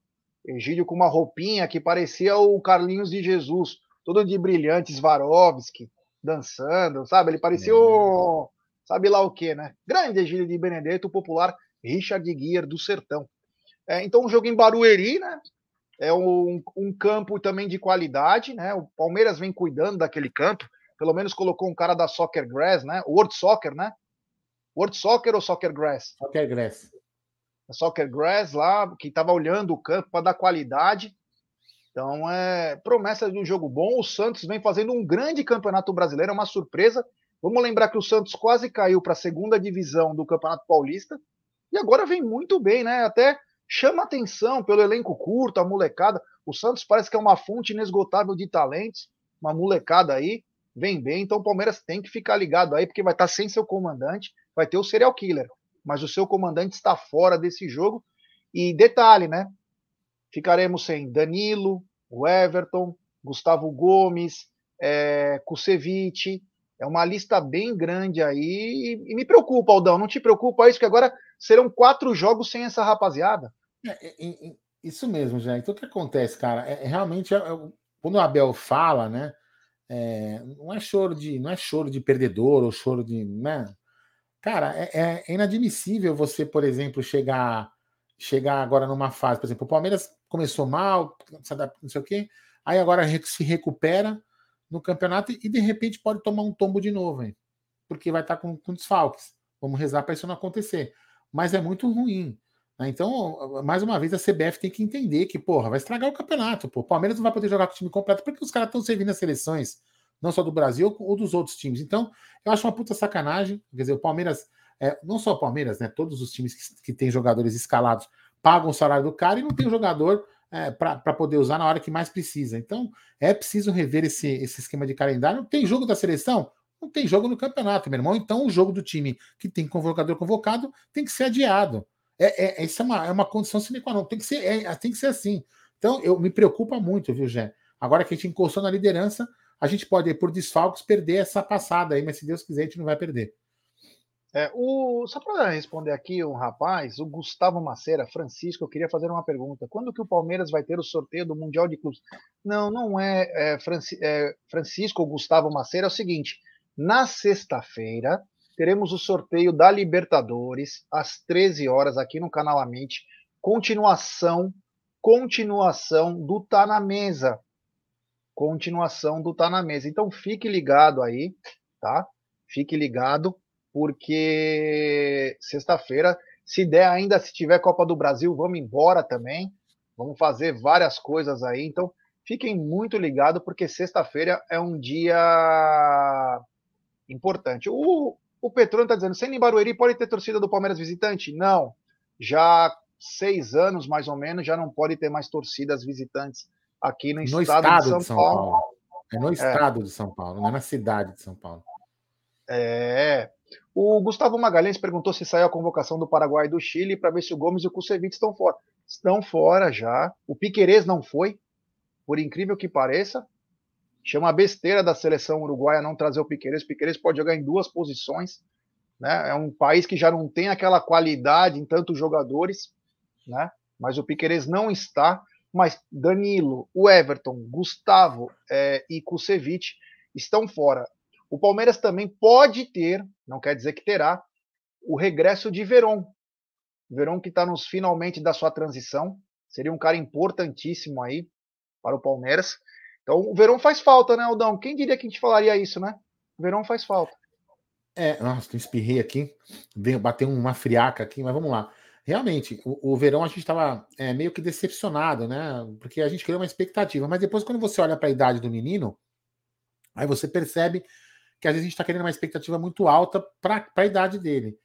Egídio com uma roupinha que parecia o Carlinhos de Jesus. Todo de brilhante, Swarovski, dançando, sabe? Ele parecia é. o. Sabe lá o que, né? Grande Egílio de Benedetto, o popular Richard Guier do Sertão. É, então, um jogo em Barueri, né? É um, um, campo também de qualidade, né? O Palmeiras vem cuidando daquele campo. Pelo menos colocou um cara da Soccer Grass, né? World Soccer, né? World Soccer ou Soccer Grass? Soccer Grass. Soccer Grass lá, que estava olhando o campo para dar qualidade. Então, é promessa de um jogo bom. O Santos vem fazendo um grande campeonato brasileiro, é uma surpresa. Vamos lembrar que o Santos quase caiu para a segunda divisão do Campeonato Paulista e agora vem muito bem, né? Até chama atenção pelo elenco curto, a molecada. O Santos parece que é uma fonte inesgotável de talentos, uma molecada aí, vem bem. Então o Palmeiras tem que ficar ligado aí, porque vai estar sem seu comandante, vai ter o serial killer, mas o seu comandante está fora desse jogo. E detalhe, né? Ficaremos sem Danilo, o Everton, Gustavo Gomes, é, Kusevich. É uma lista bem grande aí e, me preocupa, Aldão. Não te preocupa isso, que agora serão quatro jogos sem essa rapaziada? É, é, é, isso mesmo, já. Então o que acontece, cara? É, é realmente quando o Abel fala, né? não é choro de não é choro de perdedor ou choro de, né? Cara, é, inadmissível você, por exemplo, chegar chegar agora numa fase, por exemplo, o Palmeiras começou mal, não sei o quê, aí agora se recupera no campeonato e de repente pode tomar um tombo de novo, hein? porque vai estar com, com desfalques. Vamos rezar para isso não acontecer. Mas é muito ruim. Né? Então, mais uma vez, a CBF tem que entender que, porra, vai estragar o campeonato. O Palmeiras não vai poder jogar com o time completo porque os caras estão servindo as seleções, não só do Brasil, ou dos outros times. Então, eu acho uma puta sacanagem. Quer dizer, o Palmeiras, é, não só o Palmeiras, né? Todos os times que, que têm jogadores escalados pagam o salário do cara e não tem um jogador é, para poder usar na hora que mais precisa. Então, é preciso rever esse, esse esquema de calendário. Não tem jogo da seleção? Não tem jogo no campeonato, meu irmão. Então, o jogo do time que tem convocador convocado tem que ser adiado. É, é, essa é uma, é uma condição sine qua non. Tem que, ser, é, tem que ser assim. Então, eu me preocupa muito, viu, Gé? Agora que a gente encostou na liderança, a gente pode, por desfalques, perder essa passada aí, mas se Deus quiser, a gente não vai perder. É, o, só para responder aqui um rapaz, o Gustavo Maceira, Francisco, eu queria fazer uma pergunta. Quando que o Palmeiras vai ter o sorteio do Mundial de Clubes? Não, não é, é, Franci, é Francisco ou Gustavo Maceira, é o seguinte, na sexta-feira, teremos o sorteio da Libertadores, às 13 horas, aqui no canal Amite. Continuação, continuação do Tá na Mesa. Continuação do Tá na Mesa. Então fique ligado aí, tá? Fique ligado, porque sexta-feira, se der ainda, se tiver Copa do Brasil, vamos embora também. Vamos fazer várias coisas aí. Então, fiquem muito ligados, porque sexta-feira é um dia importante. O, o Petrone está dizendo, sem Barueri pode ter torcida do Palmeiras visitante? Não. Já seis anos, mais ou menos, já não pode ter mais torcidas visitantes aqui no, no estado, estado, de São, de São Paulo. Paulo. É no é. estado é. de São Paulo, não é na cidade de São Paulo. É. O Gustavo Magalhães perguntou se saiu a convocação do Paraguai e do Chile para ver se o Gomes e o Kusevich estão fora. Estão fora já. O Piquerez não foi, por incrível que pareça. Chama besteira da seleção uruguaia não trazer o Piqueires. O Piqueires pode jogar em duas posições. Né? É um país que já não tem aquela qualidade em tantos jogadores, né? mas o Piqueires não está. Mas Danilo, o Everton, Gustavo é, e Kusevich estão fora. O Palmeiras também pode ter, não quer dizer que terá, o regresso de Veron. Veron que está nos finalmente da sua transição. Seria um cara importantíssimo aí para o Palmeiras. Então o Verão faz falta, né, Aldão? Quem diria que a gente falaria isso, né? O Verão faz falta. É, nossa, espirrei aqui, veio bater uma friaca aqui, mas vamos lá. Realmente, o, o Verão a gente estava é, meio que decepcionado, né? Porque a gente criou uma expectativa, mas depois, quando você olha para a idade do menino, aí você percebe que às vezes a gente está querendo uma expectativa muito alta para a idade dele.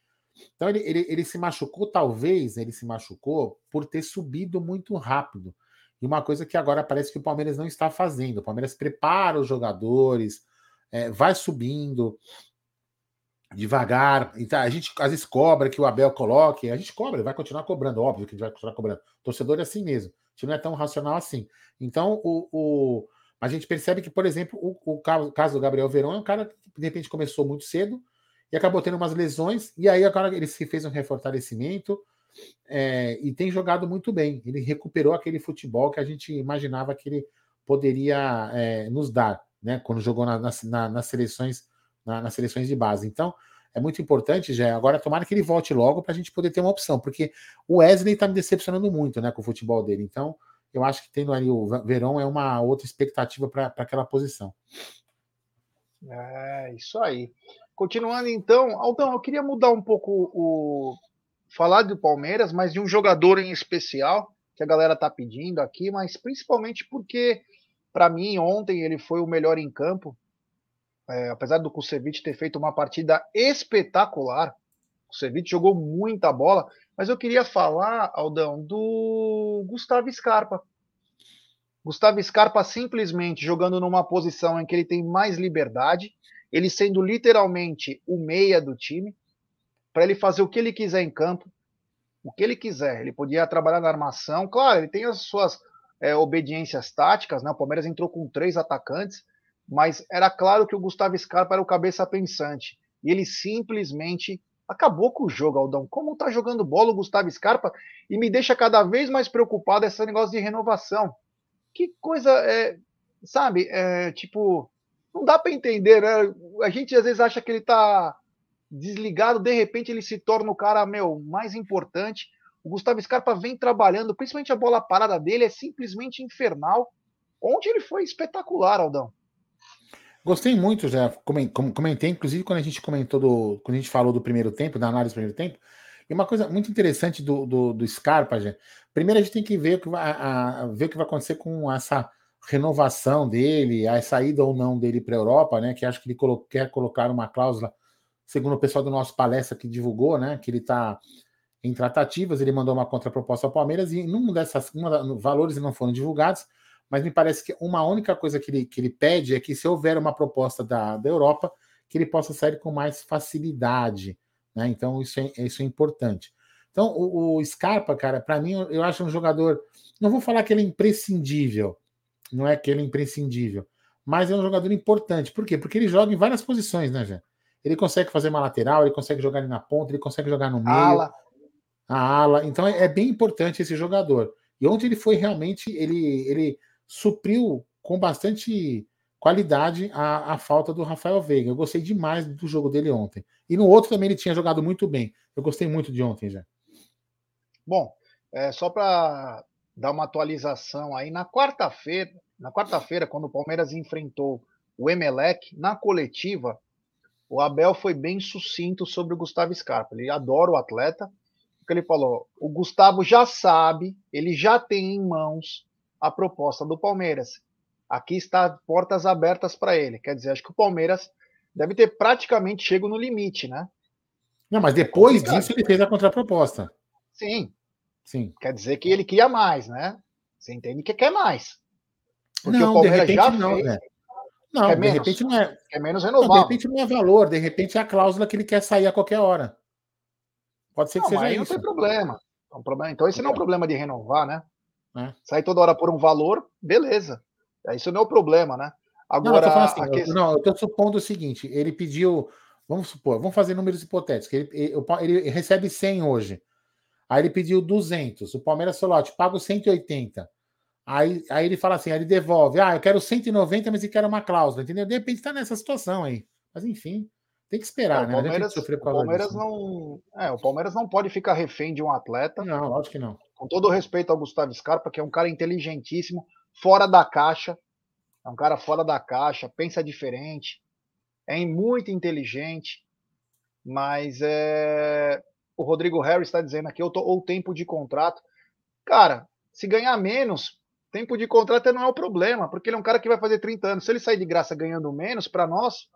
Então ele, ele, ele se machucou, talvez ele se machucou por ter subido muito rápido. E uma coisa que agora parece que o Palmeiras não está fazendo. O Palmeiras prepara os jogadores, é, vai subindo devagar. Então, a gente às vezes cobra que o Abel coloque, a gente cobra, vai continuar cobrando, óbvio que a gente vai continuar cobrando. O torcedor é assim mesmo. A gente não é tão racional assim. Então, o, o a gente percebe que, por exemplo, o, o caso do Gabriel Verão é um cara que de repente começou muito cedo e acabou tendo umas lesões, e aí agora ele se fez um refortalecimento é, e tem jogado muito bem. Ele recuperou aquele futebol que a gente imaginava que ele poderia é, nos dar, né? Quando jogou na, na, nas seleções, na, nas seleções de base. Então, é muito importante, já. Agora, tomara que ele volte logo para a gente poder ter uma opção, porque o Wesley está me decepcionando muito, né, com o futebol dele. Então, eu acho que tendo ali o Verão é uma outra expectativa para aquela posição. É, isso aí. Continuando então, Aldão, eu queria mudar um pouco o. falar do Palmeiras, mas de um jogador em especial, que a galera tá pedindo aqui, mas principalmente porque, para mim, ontem ele foi o melhor em campo. É, apesar do Kusevich ter feito uma partida espetacular, o Kusevich jogou muita bola, mas eu queria falar, Aldão, do Gustavo Scarpa. Gustavo Scarpa simplesmente jogando numa posição em que ele tem mais liberdade, ele sendo literalmente o meia do time, para ele fazer o que ele quiser em campo, o que ele quiser. Ele podia trabalhar na armação, claro, ele tem as suas é, obediências táticas, né? O Palmeiras entrou com três atacantes, mas era claro que o Gustavo Scarpa era o cabeça pensante. E ele simplesmente acabou com o jogo, Aldão. Como tá jogando bola o Gustavo Scarpa e me deixa cada vez mais preocupado esse negócio de renovação que coisa é, sabe, é, tipo, não dá para entender, né? A gente às vezes acha que ele tá desligado, de repente ele se torna o cara, meu, mais importante. O Gustavo Scarpa vem trabalhando, principalmente a bola parada dele é simplesmente infernal. Onde ele foi espetacular, Aldão. Gostei muito, já comentei, inclusive quando a gente comentou do, quando a gente falou do primeiro tempo, da análise do primeiro tempo, e uma coisa muito interessante do, do, do Scarpa, gente, primeiro a gente tem que ver o que vai, a, ver o que vai acontecer com essa renovação dele, a saída ou não dele para a Europa, né? Que acho que ele colo quer colocar uma cláusula, segundo o pessoal do nosso palestra que divulgou, né? Que ele está em tratativas, ele mandou uma contraproposta ao Palmeiras e num dessas uma, valores não foram divulgados, mas me parece que uma única coisa que ele, que ele pede é que se houver uma proposta da, da Europa, que ele possa sair com mais facilidade. Né? Então, isso é, isso é importante. Então, o, o Scarpa, cara, para mim, eu acho um jogador. Não vou falar que ele é imprescindível, não é que ele é imprescindível, mas é um jogador importante. Por quê? Porque ele joga em várias posições, né, Jé? Ele consegue fazer uma lateral, ele consegue jogar ali na ponta, ele consegue jogar no meio. Ala. A ala. Então é, é bem importante esse jogador. E onde ele foi realmente, ele, ele supriu com bastante qualidade a, a falta do Rafael Veiga. Eu gostei demais do jogo dele ontem. E no outro também ele tinha jogado muito bem. Eu gostei muito de ontem já. Bom, é, só para dar uma atualização aí, na quarta-feira, na quarta-feira, quando o Palmeiras enfrentou o Emelec, na coletiva, o Abel foi bem sucinto sobre o Gustavo Scarpa. Ele adora o atleta, porque ele falou: o Gustavo já sabe, ele já tem em mãos a proposta do Palmeiras aqui está portas abertas para ele. Quer dizer, acho que o Palmeiras deve ter praticamente chego no limite, né? Não, mas depois é disso ele fez a contraproposta. Sim. Sim. Quer dizer que ele queria mais, né? Você entende que quer mais. Porque não, o Palmeiras já não, fez. Né? Não, de menos, repente não é. Quer menos renovável. Não, de repente não é valor, de repente é a cláusula que ele quer sair a qualquer hora. Pode ser que não, seja isso. Não tem problema. Então esse não é um problema de renovar, né? É. Sair toda hora por um valor, beleza. É, isso não é o problema, né? Agora, não, eu assim, questão... não, eu supondo o seguinte: ele pediu, vamos supor, vamos fazer números hipotéticos. Ele, ele, ele recebe 100 hoje. Aí ele pediu 200. O Palmeiras falou: ó, te pago 180. Aí, aí ele fala assim: aí ele devolve. Ah, eu quero 190, mas ele quer uma cláusula, entendeu? De repente está nessa situação aí. Mas enfim, tem que esperar, é, né? O Palmeiras, o Palmeiras não. É, o Palmeiras não pode ficar refém de um atleta. Não, lógico que não. Com todo o respeito ao Gustavo Scarpa, que é um cara inteligentíssimo, fora da caixa. É um cara fora da caixa, pensa diferente, é muito inteligente, mas é... o Rodrigo Harris está dizendo aqui, tô, ou tempo de contrato. Cara, se ganhar menos, tempo de contrato não é o problema, porque ele é um cara que vai fazer 30 anos. Se ele sair de graça ganhando menos, para nós,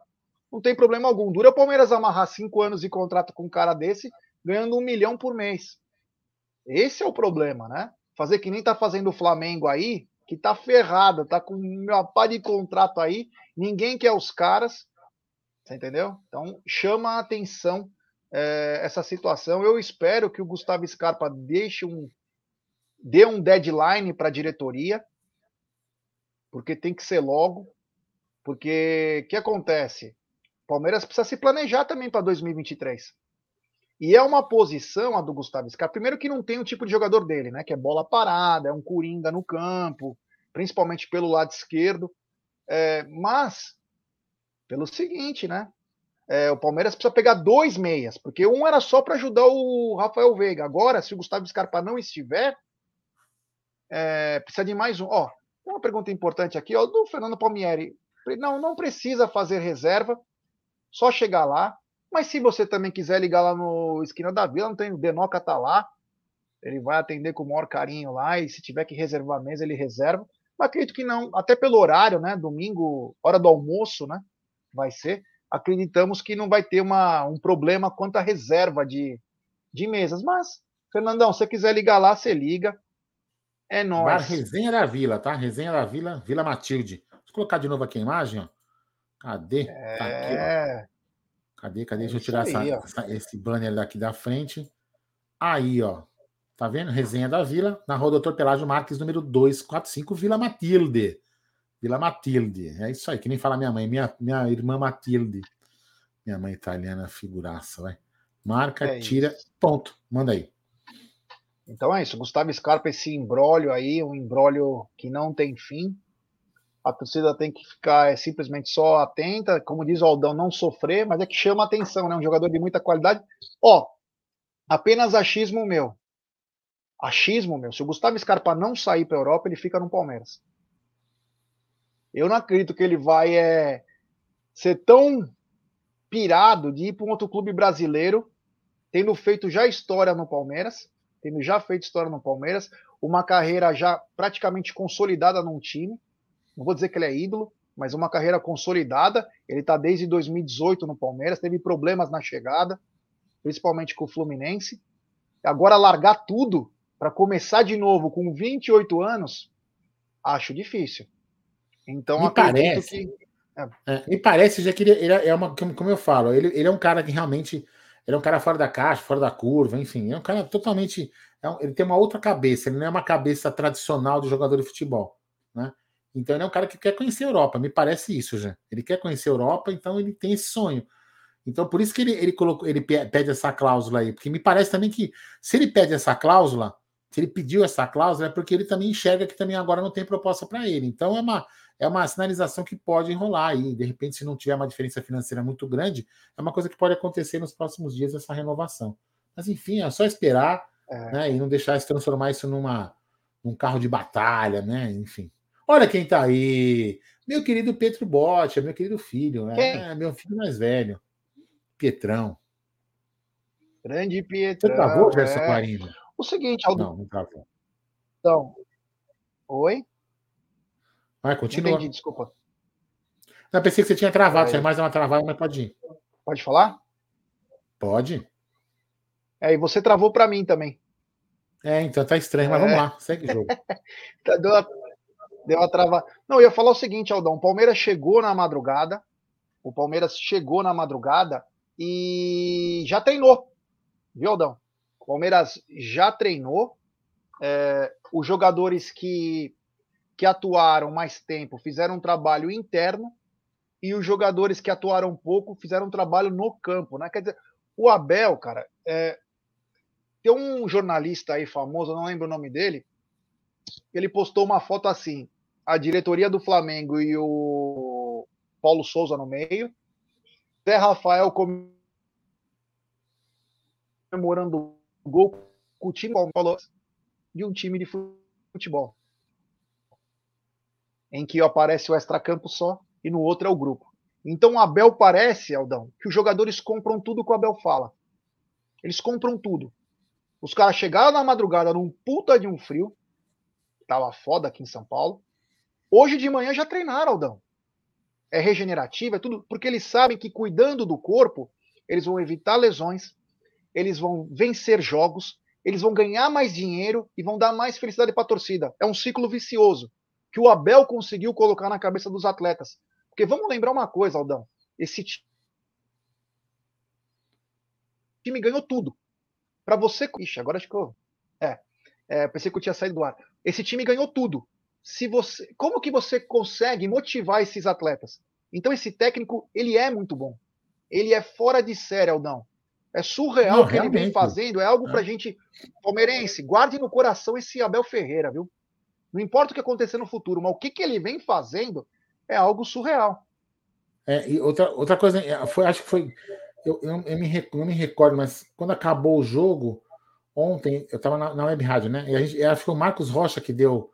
não tem problema algum. Dura o Palmeiras amarrar cinco anos de contrato com um cara desse, ganhando um milhão por mês. Esse é o problema, né? Fazer que nem tá fazendo o Flamengo aí, que tá ferrada, tá com uma pá de contrato aí, ninguém quer os caras, você entendeu? Então chama a atenção é, essa situação. Eu espero que o Gustavo Scarpa deixe um dê um deadline para a diretoria, porque tem que ser logo, porque o que acontece? Palmeiras precisa se planejar também para 2023. E é uma posição, a do Gustavo Scarpa, primeiro que não tem o tipo de jogador dele, né? Que é bola parada, é um coringa no campo. principalmente pelo lado esquerdo. É, mas, pelo seguinte, né? É, o Palmeiras precisa pegar dois meias, porque um era só para ajudar o Rafael Veiga. Agora, se o Gustavo Scarpa não estiver, é, precisa de mais um. Ó, uma pergunta importante aqui, ó, do Fernando Palmieri. Não, não precisa fazer reserva, só chegar lá. Mas se você também quiser ligar lá no Esquina da Vila, não tem o Denoca tá lá. Ele vai atender com o maior carinho lá e se tiver que reservar a mesa, ele reserva. Mas acredito que não, até pelo horário, né? Domingo, hora do almoço, né? Vai ser. Acreditamos que não vai ter uma, um problema quanto à reserva de, de mesas. Mas, Fernandão, se você quiser ligar lá, você liga. É nóis. Bar Resenha da Vila, tá? Resenha da Vila, Vila Matilde. Vou colocar de novo aqui a imagem, ó. Cadê? É... Tá aqui, ó. Cadê? Cadê? Deixa eu tirar essa, essa, esse banner daqui da frente. Aí, ó. Tá vendo? Resenha da Vila, na rua Doutor Pelágio Marques, número 245, Vila Matilde. Vila Matilde. É isso aí, que nem fala minha mãe, minha, minha irmã Matilde. Minha mãe italiana, figuraça, vai. Marca, é tira, ponto. Manda aí. Então é isso. Gustavo Scarpa, esse embrólio aí, um embrólio que não tem fim. A torcida tem que ficar é, simplesmente só atenta, como diz o Aldão, não sofrer, mas é que chama atenção, né? Um jogador de muita qualidade. Ó, apenas achismo meu achismo, meu. Se o Gustavo Scarpa não sair para a Europa, ele fica no Palmeiras. Eu não acredito que ele vai é, ser tão pirado de ir para um outro clube brasileiro, tendo feito já história no Palmeiras, tendo já feito história no Palmeiras, uma carreira já praticamente consolidada num time. Não vou dizer que ele é ídolo, mas uma carreira consolidada. Ele está desde 2018 no Palmeiras, teve problemas na chegada, principalmente com o Fluminense. Agora largar tudo para começar de novo com 28 anos, acho difícil. Então, me parece, que. É. É, me parece já que ele, ele, é uma, como eu falo, ele, ele é um cara que realmente ele é um cara fora da caixa, fora da curva, enfim, é um cara totalmente. É um, ele tem uma outra cabeça, ele não é uma cabeça tradicional de jogador de futebol, né? Então ele é um cara que quer conhecer a Europa, me parece isso já. Ele quer conhecer a Europa, então ele tem esse sonho. Então por isso que ele, ele colocou, ele pede essa cláusula aí, porque me parece também que se ele pede essa cláusula, se ele pediu essa cláusula, é porque ele também enxerga que também agora não tem proposta para ele. Então é uma, é uma sinalização que pode enrolar aí. De repente, se não tiver uma diferença financeira muito grande, é uma coisa que pode acontecer nos próximos dias essa renovação. Mas enfim, é só esperar é. né, e não deixar se transformar isso numa num carro de batalha, né? Enfim. Olha quem tá aí. Meu querido Petro Botti, meu querido filho, é, meu filho mais velho. Pietrão. Grande Pietrão. Você travou, Gerson é. Clarino? O seguinte, Aldo. Não, não travou. Então. Oi? Vai, continua. Entendi, desculpa. Não, pensei que você tinha travado, é. você é mais uma travada, mas pode ir. Pode falar? Pode. É, e você travou para mim também. É, então tá estranho, mas é. vamos lá, segue o jogo. Tá, deu, uma, deu uma travada. Não, eu ia falar o seguinte, Aldão: o Palmeiras chegou na madrugada, o Palmeiras chegou na madrugada e já treinou, viu, Aldão? O Palmeiras já treinou. É, os jogadores que, que atuaram mais tempo fizeram um trabalho interno e os jogadores que atuaram pouco fizeram um trabalho no campo, né? Quer dizer, o Abel, cara, é, tem um jornalista aí famoso, não lembro o nome dele, ele postou uma foto assim, a diretoria do Flamengo e o Paulo Souza no meio, Zé Rafael comemorando gol com o time de um time de futebol. Em que aparece o extracampo só e no outro é o grupo. Então o Abel parece, Aldão, que os jogadores compram tudo que o Abel fala. Eles compram tudo. Os caras chegaram na madrugada num puta de um frio. Tava foda aqui em São Paulo. Hoje de manhã já treinaram, Aldão. É regenerativo, é tudo, porque eles sabem que cuidando do corpo, eles vão evitar lesões, eles vão vencer jogos, eles vão ganhar mais dinheiro e vão dar mais felicidade para a torcida. É um ciclo vicioso que o Abel conseguiu colocar na cabeça dos atletas. Porque vamos lembrar uma coisa, Aldão. Esse time ganhou tudo. Para você. Ixi, agora acho que eu. É, é, pensei que eu tinha saído do ar. Esse time ganhou tudo. Se você, como que você consegue motivar esses atletas? Então esse técnico, ele é muito bom. Ele é fora de série, Aldão. É surreal o que realmente. ele vem fazendo. É algo é. pra gente, palmeirense, guarde no coração esse Abel Ferreira, viu? Não importa o que acontecer no futuro, mas o que, que ele vem fazendo é algo surreal. É, e outra, outra coisa, é, foi, acho que foi. Eu, eu, eu me, não me recordo, mas quando acabou o jogo, ontem, eu estava na, na web rádio, né? E a gente, acho que foi o Marcos Rocha que deu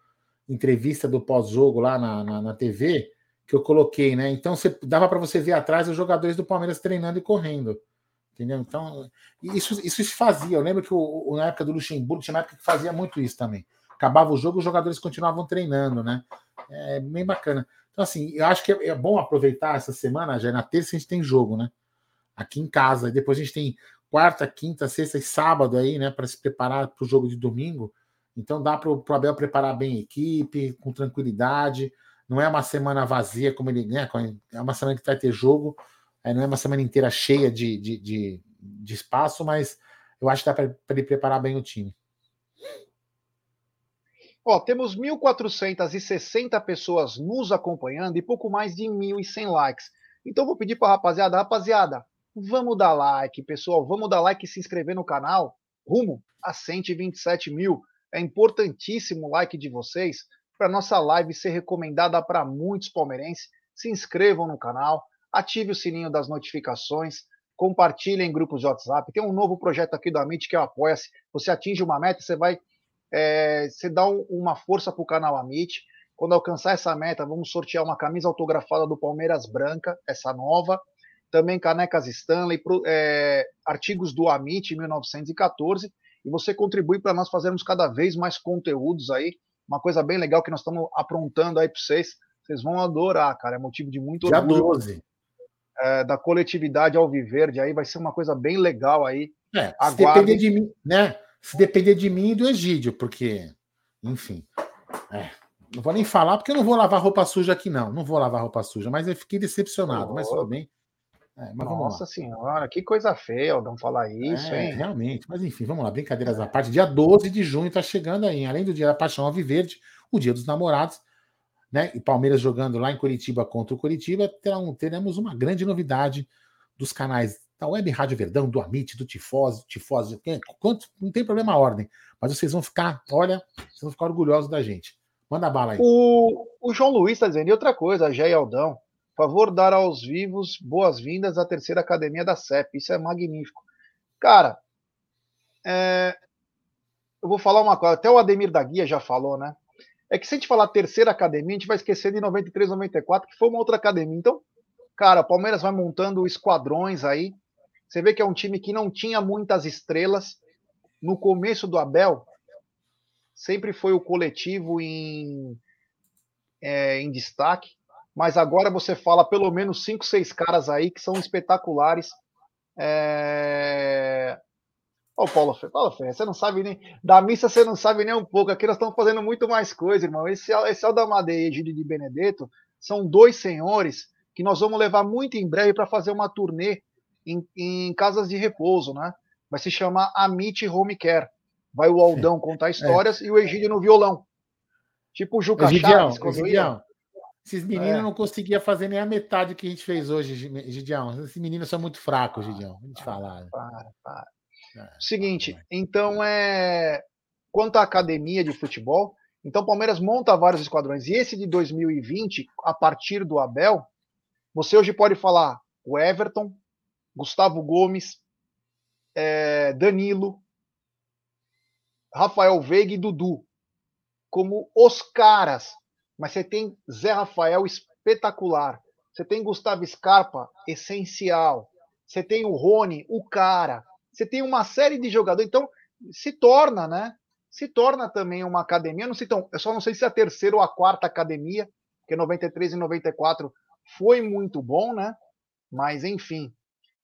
entrevista do pós-jogo lá na, na, na, TV, que eu coloquei, né? Então você, dava para você ver atrás os jogadores do Palmeiras treinando e correndo. Entendeu? Então, isso, isso se fazia. Eu lembro que o, o, na época do Luxemburgo tinha uma época que fazia muito isso também. Acabava o jogo, os jogadores continuavam treinando, né? É bem bacana. Então, assim, eu acho que é, é bom aproveitar essa semana, já na terça a gente tem jogo, né? Aqui em casa. Depois a gente tem quarta, quinta, sexta e sábado aí, né? Para se preparar para o jogo de domingo. Então dá para o Abel preparar bem a equipe, com tranquilidade. Não é uma semana vazia, como ele né, é uma semana que vai ter jogo, não é uma semana inteira cheia de, de, de, de espaço, mas eu acho que dá para ele preparar bem o time. Ó, temos 1.460 pessoas nos acompanhando e pouco mais de 1.100 likes. Então vou pedir para a rapaziada, rapaziada, vamos dar like, pessoal, vamos dar like e se inscrever no canal, rumo a 127 mil. É importantíssimo o like de vocês para nossa live ser recomendada para muitos palmeirenses. Se inscrevam no canal, ative o sininho das notificações, compartilhem em grupos de WhatsApp. Tem um novo projeto aqui do Amit que é o Apoia-se. Você atinge uma meta, você vai é, você dá um, uma força para o canal Amit. Quando alcançar essa meta, vamos sortear uma camisa autografada do Palmeiras Branca, essa nova. Também canecas Stanley, pro, é, artigos do Amit 1914 e você contribui para nós fazermos cada vez mais conteúdos aí. Uma coisa bem legal que nós estamos aprontando aí para vocês. Vocês vão adorar, cara. É motivo de muito Dia orgulho. 12. É, da coletividade Alviverde aí vai ser uma coisa bem legal aí. É, se depender de mim, né? Se depender de mim e do Egídio, porque, enfim. É, não vou nem falar porque eu não vou lavar roupa suja aqui, não. Não vou lavar roupa suja, mas eu fiquei decepcionado. Oh. Mas tudo bem. É, Nossa senhora, que coisa feia, não falar isso, é, hein? Realmente, mas enfim, vamos lá, brincadeiras à parte. Dia 12 de junho está chegando aí, além do Dia da Paixão Alviverde, o Dia dos Namorados, né? E Palmeiras jogando lá em Curitiba contra o Curitiba, terão, teremos uma grande novidade dos canais da Web Rádio Verdão, do Amit, do Tifose, Tifose, quanto, não tem problema a ordem, mas vocês vão ficar, olha, vocês vão ficar orgulhosos da gente. Manda bala aí. O, o João Luiz está dizendo, e outra coisa, Jé e Aldão, Favor dar aos vivos boas-vindas à terceira academia da CEP. Isso é magnífico. Cara, é... eu vou falar uma coisa. Até o Ademir da Guia já falou, né? É que se a gente falar terceira academia, a gente vai esquecer de 93, 94, que foi uma outra academia. Então, cara, o Palmeiras vai montando esquadrões aí. Você vê que é um time que não tinha muitas estrelas. No começo do Abel, sempre foi o coletivo em, é, em destaque mas agora você fala pelo menos cinco, seis caras aí que são espetaculares. É... Ô, Paulo Ferreira, Paulo Ferreira, você não sabe nem. Da missa você não sabe nem um pouco. Aqui nós estamos fazendo muito mais coisa, irmão. Esse, esse Aldamadeia e Egídio de Benedetto são dois senhores que nós vamos levar muito em breve para fazer uma turnê em, em, casas de repouso, né? Vai se chamar Amit Home Care. Vai o Aldão contar histórias é. e o Egídio no violão. Tipo o Juca Egidião, Chaves. Egidião, esses meninos é. não conseguiam fazer nem a metade que a gente fez hoje, Gidião. Esses meninos são muito fracos, Gidião. Vamos te falar. Para, para. É, Seguinte, então é. Quanto à academia de futebol, então o Palmeiras monta vários esquadrões. E esse de 2020, a partir do Abel, você hoje pode falar o Everton, Gustavo Gomes, é, Danilo, Rafael Veiga e Dudu como os caras mas você tem Zé Rafael espetacular. Você tem Gustavo Scarpa, essencial. Você tem o Rony, o cara. Você tem uma série de jogadores. Então, se torna, né? Se torna também uma academia. Eu, não sei, então, eu só não sei se é a terceira ou a quarta academia, porque 93 e 94 foi muito bom, né? Mas, enfim,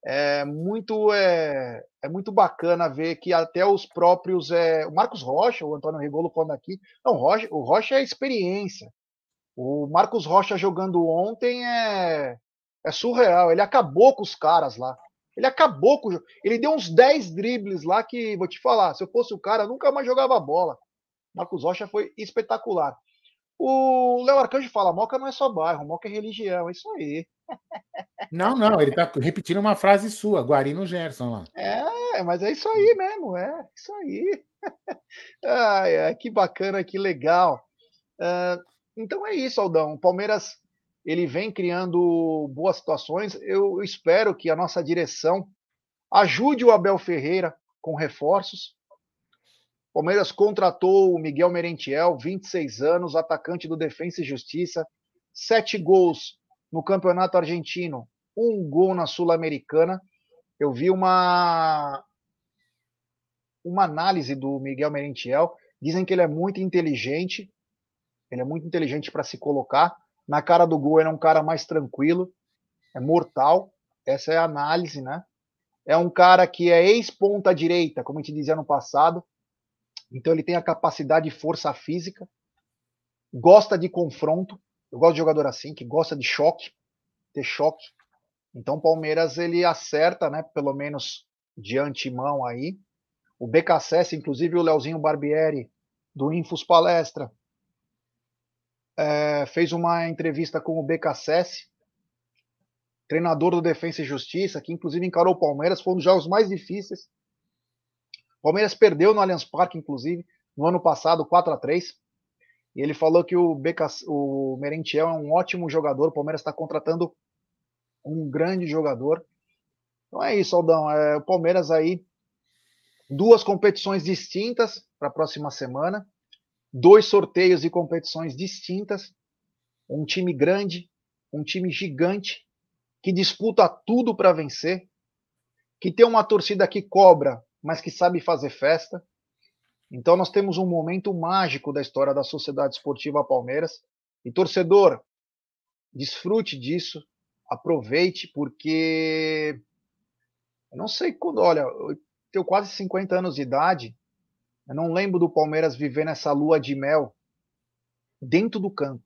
é muito, é, é muito bacana ver que até os próprios. É, o Marcos Rocha, o Antônio Rigolo falando aqui. Não, o Rocha, o Rocha é experiência. O Marcos Rocha jogando ontem é, é surreal. Ele acabou com os caras lá. Ele acabou com o jogo. Ele deu uns 10 dribles lá que, vou te falar, se eu fosse o cara, nunca mais jogava bola. Marcos Rocha foi espetacular. O Léo Arcanjo fala: Moca não é só bairro, Moca é religião. É isso aí. Não, não, ele tá repetindo uma frase sua, Guarino Gerson lá. É, mas é isso aí mesmo, é isso aí. Ai, ai, que bacana, que legal. Uh, então é isso, Aldão. O Palmeiras ele vem criando boas situações. Eu espero que a nossa direção ajude o Abel Ferreira com reforços. O Palmeiras contratou o Miguel Merentiel, 26 anos, atacante do Defensa e Justiça, sete gols no Campeonato Argentino, um gol na Sul-Americana. Eu vi uma uma análise do Miguel Merentiel. Dizem que ele é muito inteligente. Ele é muito inteligente para se colocar. Na cara do gol, ele é um cara mais tranquilo, é mortal. Essa é a análise, né? É um cara que é ex-ponta direita, como a gente dizia no passado. Então ele tem a capacidade de força física, gosta de confronto. Eu gosto de jogador assim, que gosta de choque, ter choque. Então o Palmeiras ele acerta, né? Pelo menos de antemão aí. O BKSS, inclusive o Leozinho Barbieri, do Infos Palestra, é, fez uma entrevista com o BKSS, treinador do Defensa e Justiça, que inclusive encarou o Palmeiras, foi um dos jogos mais difíceis. O Palmeiras perdeu no Allianz Parque, inclusive, no ano passado, 4 a 3 E ele falou que o, BK, o Merentiel é um ótimo jogador, o Palmeiras está contratando um grande jogador. Então é isso, Aldão. É, o Palmeiras aí, duas competições distintas para a próxima semana dois sorteios de competições distintas, um time grande, um time gigante, que disputa tudo para vencer, que tem uma torcida que cobra, mas que sabe fazer festa. Então nós temos um momento mágico da história da Sociedade Esportiva Palmeiras. E torcedor, desfrute disso, aproveite, porque eu não sei quando, olha, eu tenho quase 50 anos de idade, eu não lembro do Palmeiras viver nessa lua de mel dentro do campo.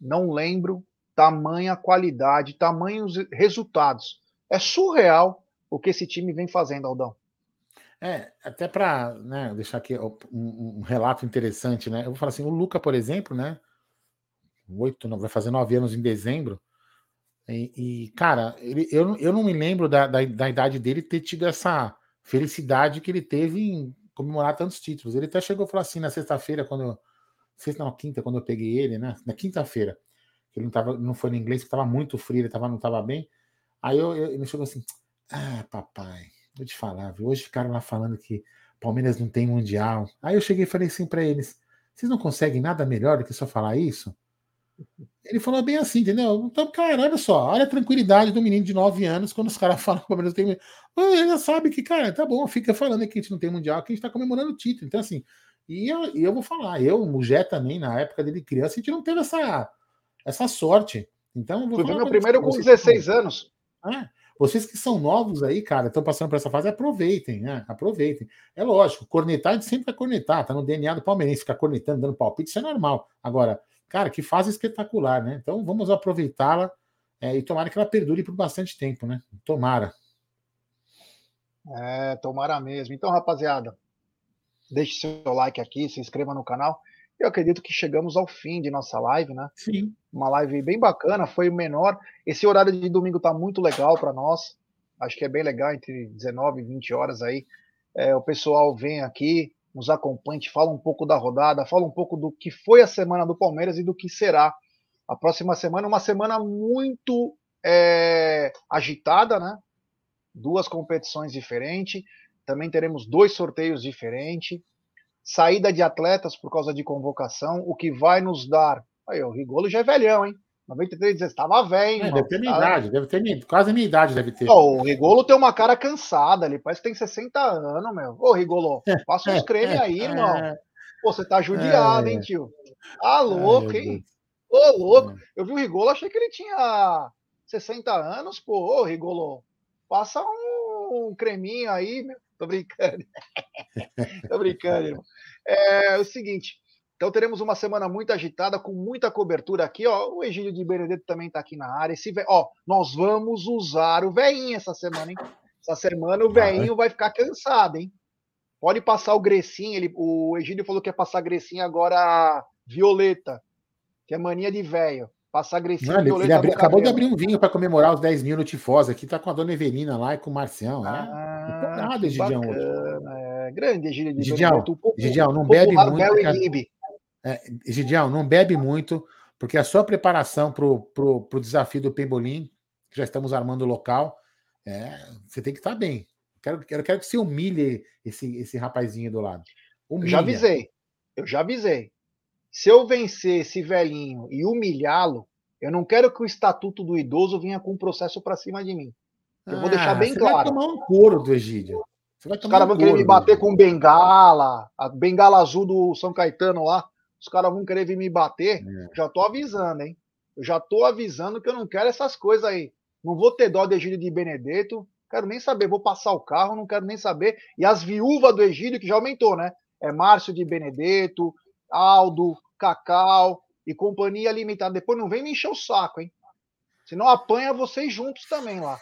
Não lembro tamanha qualidade, tamanhos resultados. É surreal o que esse time vem fazendo, Aldão. É, até para né, deixar aqui um, um, relato interessante, né? Eu vou falar assim, o Luca, por exemplo, né? Oito, vai fazer nove anos em dezembro. E, e cara, ele, eu, eu não me lembro da, da, da idade dele ter tido essa felicidade que ele teve em comemorar tantos títulos. Ele até chegou a falar assim na sexta-feira, quando eu. Sexta, não, quinta, quando eu peguei ele, né? Na quinta-feira, que ele não, tava, não foi no inglês, que estava muito frio, ele tava, não estava bem. Aí eu, eu, ele chegou assim: Ah, papai, vou te falar, viu? hoje ficaram lá falando que Palmeiras não tem mundial. Aí eu cheguei e falei assim para eles: Vocês não conseguem nada melhor do que só falar isso? Ele falou bem assim, entendeu? Então, cara, olha só, olha a tranquilidade do menino de 9 anos quando os caras falam que o Palmeiras tem. Ele já sabe que, cara, tá bom, fica falando que a gente não tem mundial, que a gente tá comemorando o título. Então, assim, e eu, e eu vou falar, eu, o Mugé também, na época dele criança, a gente não teve essa, essa sorte. Então, vou Foi meu primeiro com 16 anos. É, vocês que são novos aí, cara, estão passando por essa fase, aproveitem, né? Aproveitem. É lógico, cornetar a gente sempre vai cornetar, tá no DNA do palmeirense, ficar cornetando, dando palpite, isso é normal. Agora, Cara, que fase espetacular, né? Então vamos aproveitá-la é, e tomara que ela perdure por bastante tempo, né? Tomara. É, tomara mesmo. Então, rapaziada, deixe seu like aqui, se inscreva no canal. Eu acredito que chegamos ao fim de nossa live, né? Sim. Uma live bem bacana, foi menor. Esse horário de domingo tá muito legal para nós. Acho que é bem legal, entre 19 e 20 horas aí. É, o pessoal vem aqui, nos acompanhe, fala um pouco da rodada, fala um pouco do que foi a semana do Palmeiras e do que será a próxima semana. Uma semana muito é, agitada, né? Duas competições diferentes. Também teremos dois sorteios diferentes. Saída de atletas por causa de convocação, o que vai nos dar. Aí, o Rigolo já é velhão, hein? 93 estava velho. É, deve ter minha tá... idade, deve ter minha, quase minha idade, deve ter. Oh, o Rigolo tem uma cara cansada, ele parece que tem 60 anos, meu. Ô, Rigolo, passa uns creme aí, irmão. Pô, você tá judiado, hein, tio? Ah, louco, hein? Ô, louco. Eu vi o Rigolo, achei que ele tinha 60 anos, pô. Ô, Rigolo, passa um, um creminho aí, meu. Tô brincando. Tô brincando, irmão. É, é o seguinte, então teremos uma semana muito agitada, com muita cobertura aqui, ó. O Egílio de Benedetto também está aqui na área. Esse, ó, nós vamos usar o veinho essa semana, hein? Essa semana o veinho vai ficar cansado, hein? Pode passar o Grecinho, ele, o Egílio falou que ia passar Grecinho agora Violeta, que é mania de velho. Passar Grecinho Não, Violeta. Ele abri, acabou de abrir um vinho para comemorar os 10 mil no Tifós aqui, tá com a dona Everina lá e com o Marcião. Né? Ah. Nada, Egidião. É, grande Egílio de Gidião, Benedetto. Gidião, não bebe muito. É, não bebe muito, porque a sua preparação para o desafio do Pembolim, que já estamos armando o local, é, você tem que estar bem. Quero, quero, quero que você humilhe esse, esse rapazinho do lado. Humilha. Eu já avisei. Eu já avisei. Se eu vencer esse velhinho e humilhá-lo, eu não quero que o estatuto do idoso venha com um processo para cima de mim. Eu ah, vou deixar ah, bem você claro. Vai tomar um couro do Egídio. Os caras vão querer me bater com bengala, a bengala azul do São Caetano lá. Os caras vão querer vir me bater. É. Já tô avisando, hein? Eu já tô avisando que eu não quero essas coisas aí. Não vou ter dó de Egídio de Benedetto. Quero nem saber. Vou passar o carro, não quero nem saber. E as viúvas do Egídio, que já aumentou, né? É Márcio de Benedetto, Aldo, Cacau e Companhia Limitada. Depois não vem me encher o saco, hein? Senão apanha vocês juntos também lá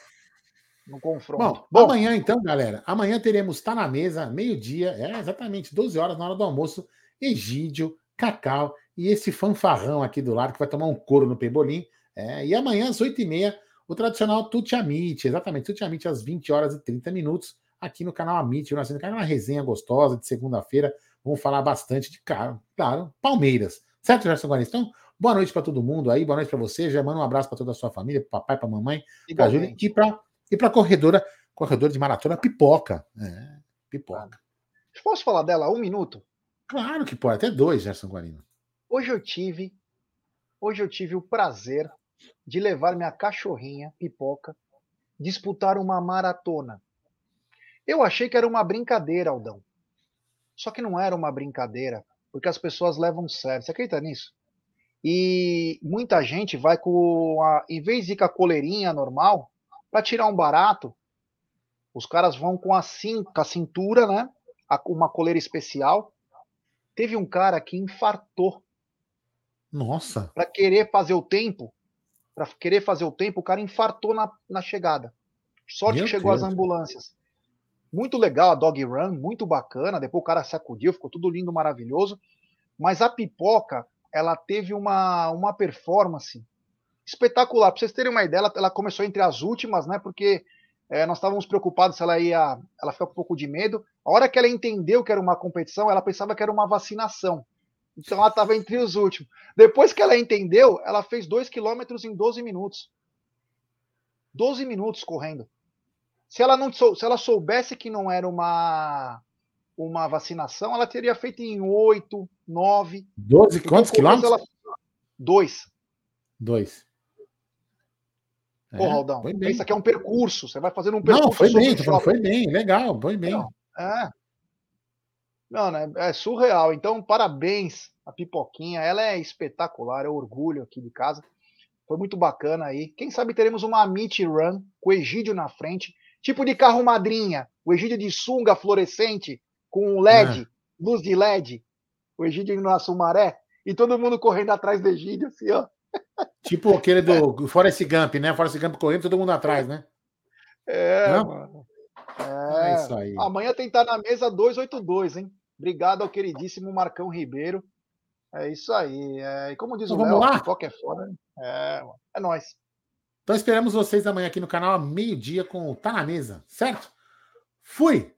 no confronto. Bom, Bom, amanhã então, galera, amanhã teremos Tá na Mesa, meio-dia, é exatamente 12 horas na hora do almoço, Egídio, Cacau e esse fanfarrão aqui do lado que vai tomar um couro no Pebolim. É, e amanhã às 8h30, o tradicional Tuti Amit, exatamente, Tuti Amit às 20 horas e 30 minutos, aqui no canal Amit, nós temos uma resenha gostosa de segunda-feira. Vamos falar bastante de, claro, claro Palmeiras. Certo, Gerson Guarani? Então, boa noite para todo mundo aí, boa noite para você. Já manda um abraço para toda a sua família, para papai, para mamãe, para Júlia e para e para corredora, corredora de maratona, pipoca. É, pipoca. Posso falar dela um minuto? Claro que pode, até dois, Gerson Guarino. Hoje eu tive, hoje eu tive o prazer de levar minha cachorrinha, pipoca, disputar uma maratona. Eu achei que era uma brincadeira, Aldão. Só que não era uma brincadeira, porque as pessoas levam sério. Você acredita nisso? E muita gente vai com a. Em vez de ir com a coleirinha normal, para tirar um barato, os caras vão com a, cin com a cintura, né? Uma coleira especial. Teve um cara que infartou. Nossa. Para querer fazer o tempo, para querer fazer o tempo, o cara infartou na, na chegada. Sorte Meu que chegou Deus. as ambulâncias. Muito legal a dog run, muito bacana. Depois o cara sacudiu, ficou tudo lindo, maravilhoso. Mas a pipoca, ela teve uma, uma performance espetacular. Para vocês terem uma ideia, ela, ela, começou entre as últimas, né? Porque é, nós estávamos preocupados se ela ia. Ela ficou com um pouco de medo. A hora que ela entendeu que era uma competição, ela pensava que era uma vacinação. Então ela estava entre os últimos. Depois que ela entendeu, ela fez 2 quilômetros em 12 minutos. 12 minutos correndo. Se ela não se ela soubesse que não era uma uma vacinação, ela teria feito em 8, 9. 12 quantos quilômetros? Ela... Dois. Dois. Pô, é, Aldão, isso aqui é um percurso, você vai fazendo um percurso. Não, foi bem, foi bem, legal, foi bem. Não, é. Não, né, é surreal. Então, parabéns a Pipoquinha, ela é espetacular, é orgulho aqui de casa. Foi muito bacana aí. Quem sabe teremos uma Meet Run com o Egídio na frente, tipo de carro madrinha, o Egídio de sunga fluorescente com LED, é. luz de LED, o Egídio no Assumaré, e todo mundo correndo atrás do Egídio, assim, ó. Tipo aquele do Forrest Gump, né? Forrest Gump correndo, todo mundo atrás, né? É, Não? mano. É, é isso aí. Amanhã tem estar na mesa 282, hein? Obrigado ao queridíssimo Marcão Ribeiro. É isso aí. É, e como diz então, o Léo, lá? qualquer fora, é, é nóis. Então esperamos vocês amanhã aqui no canal, meio-dia, com Tá na Mesa, certo? Fui!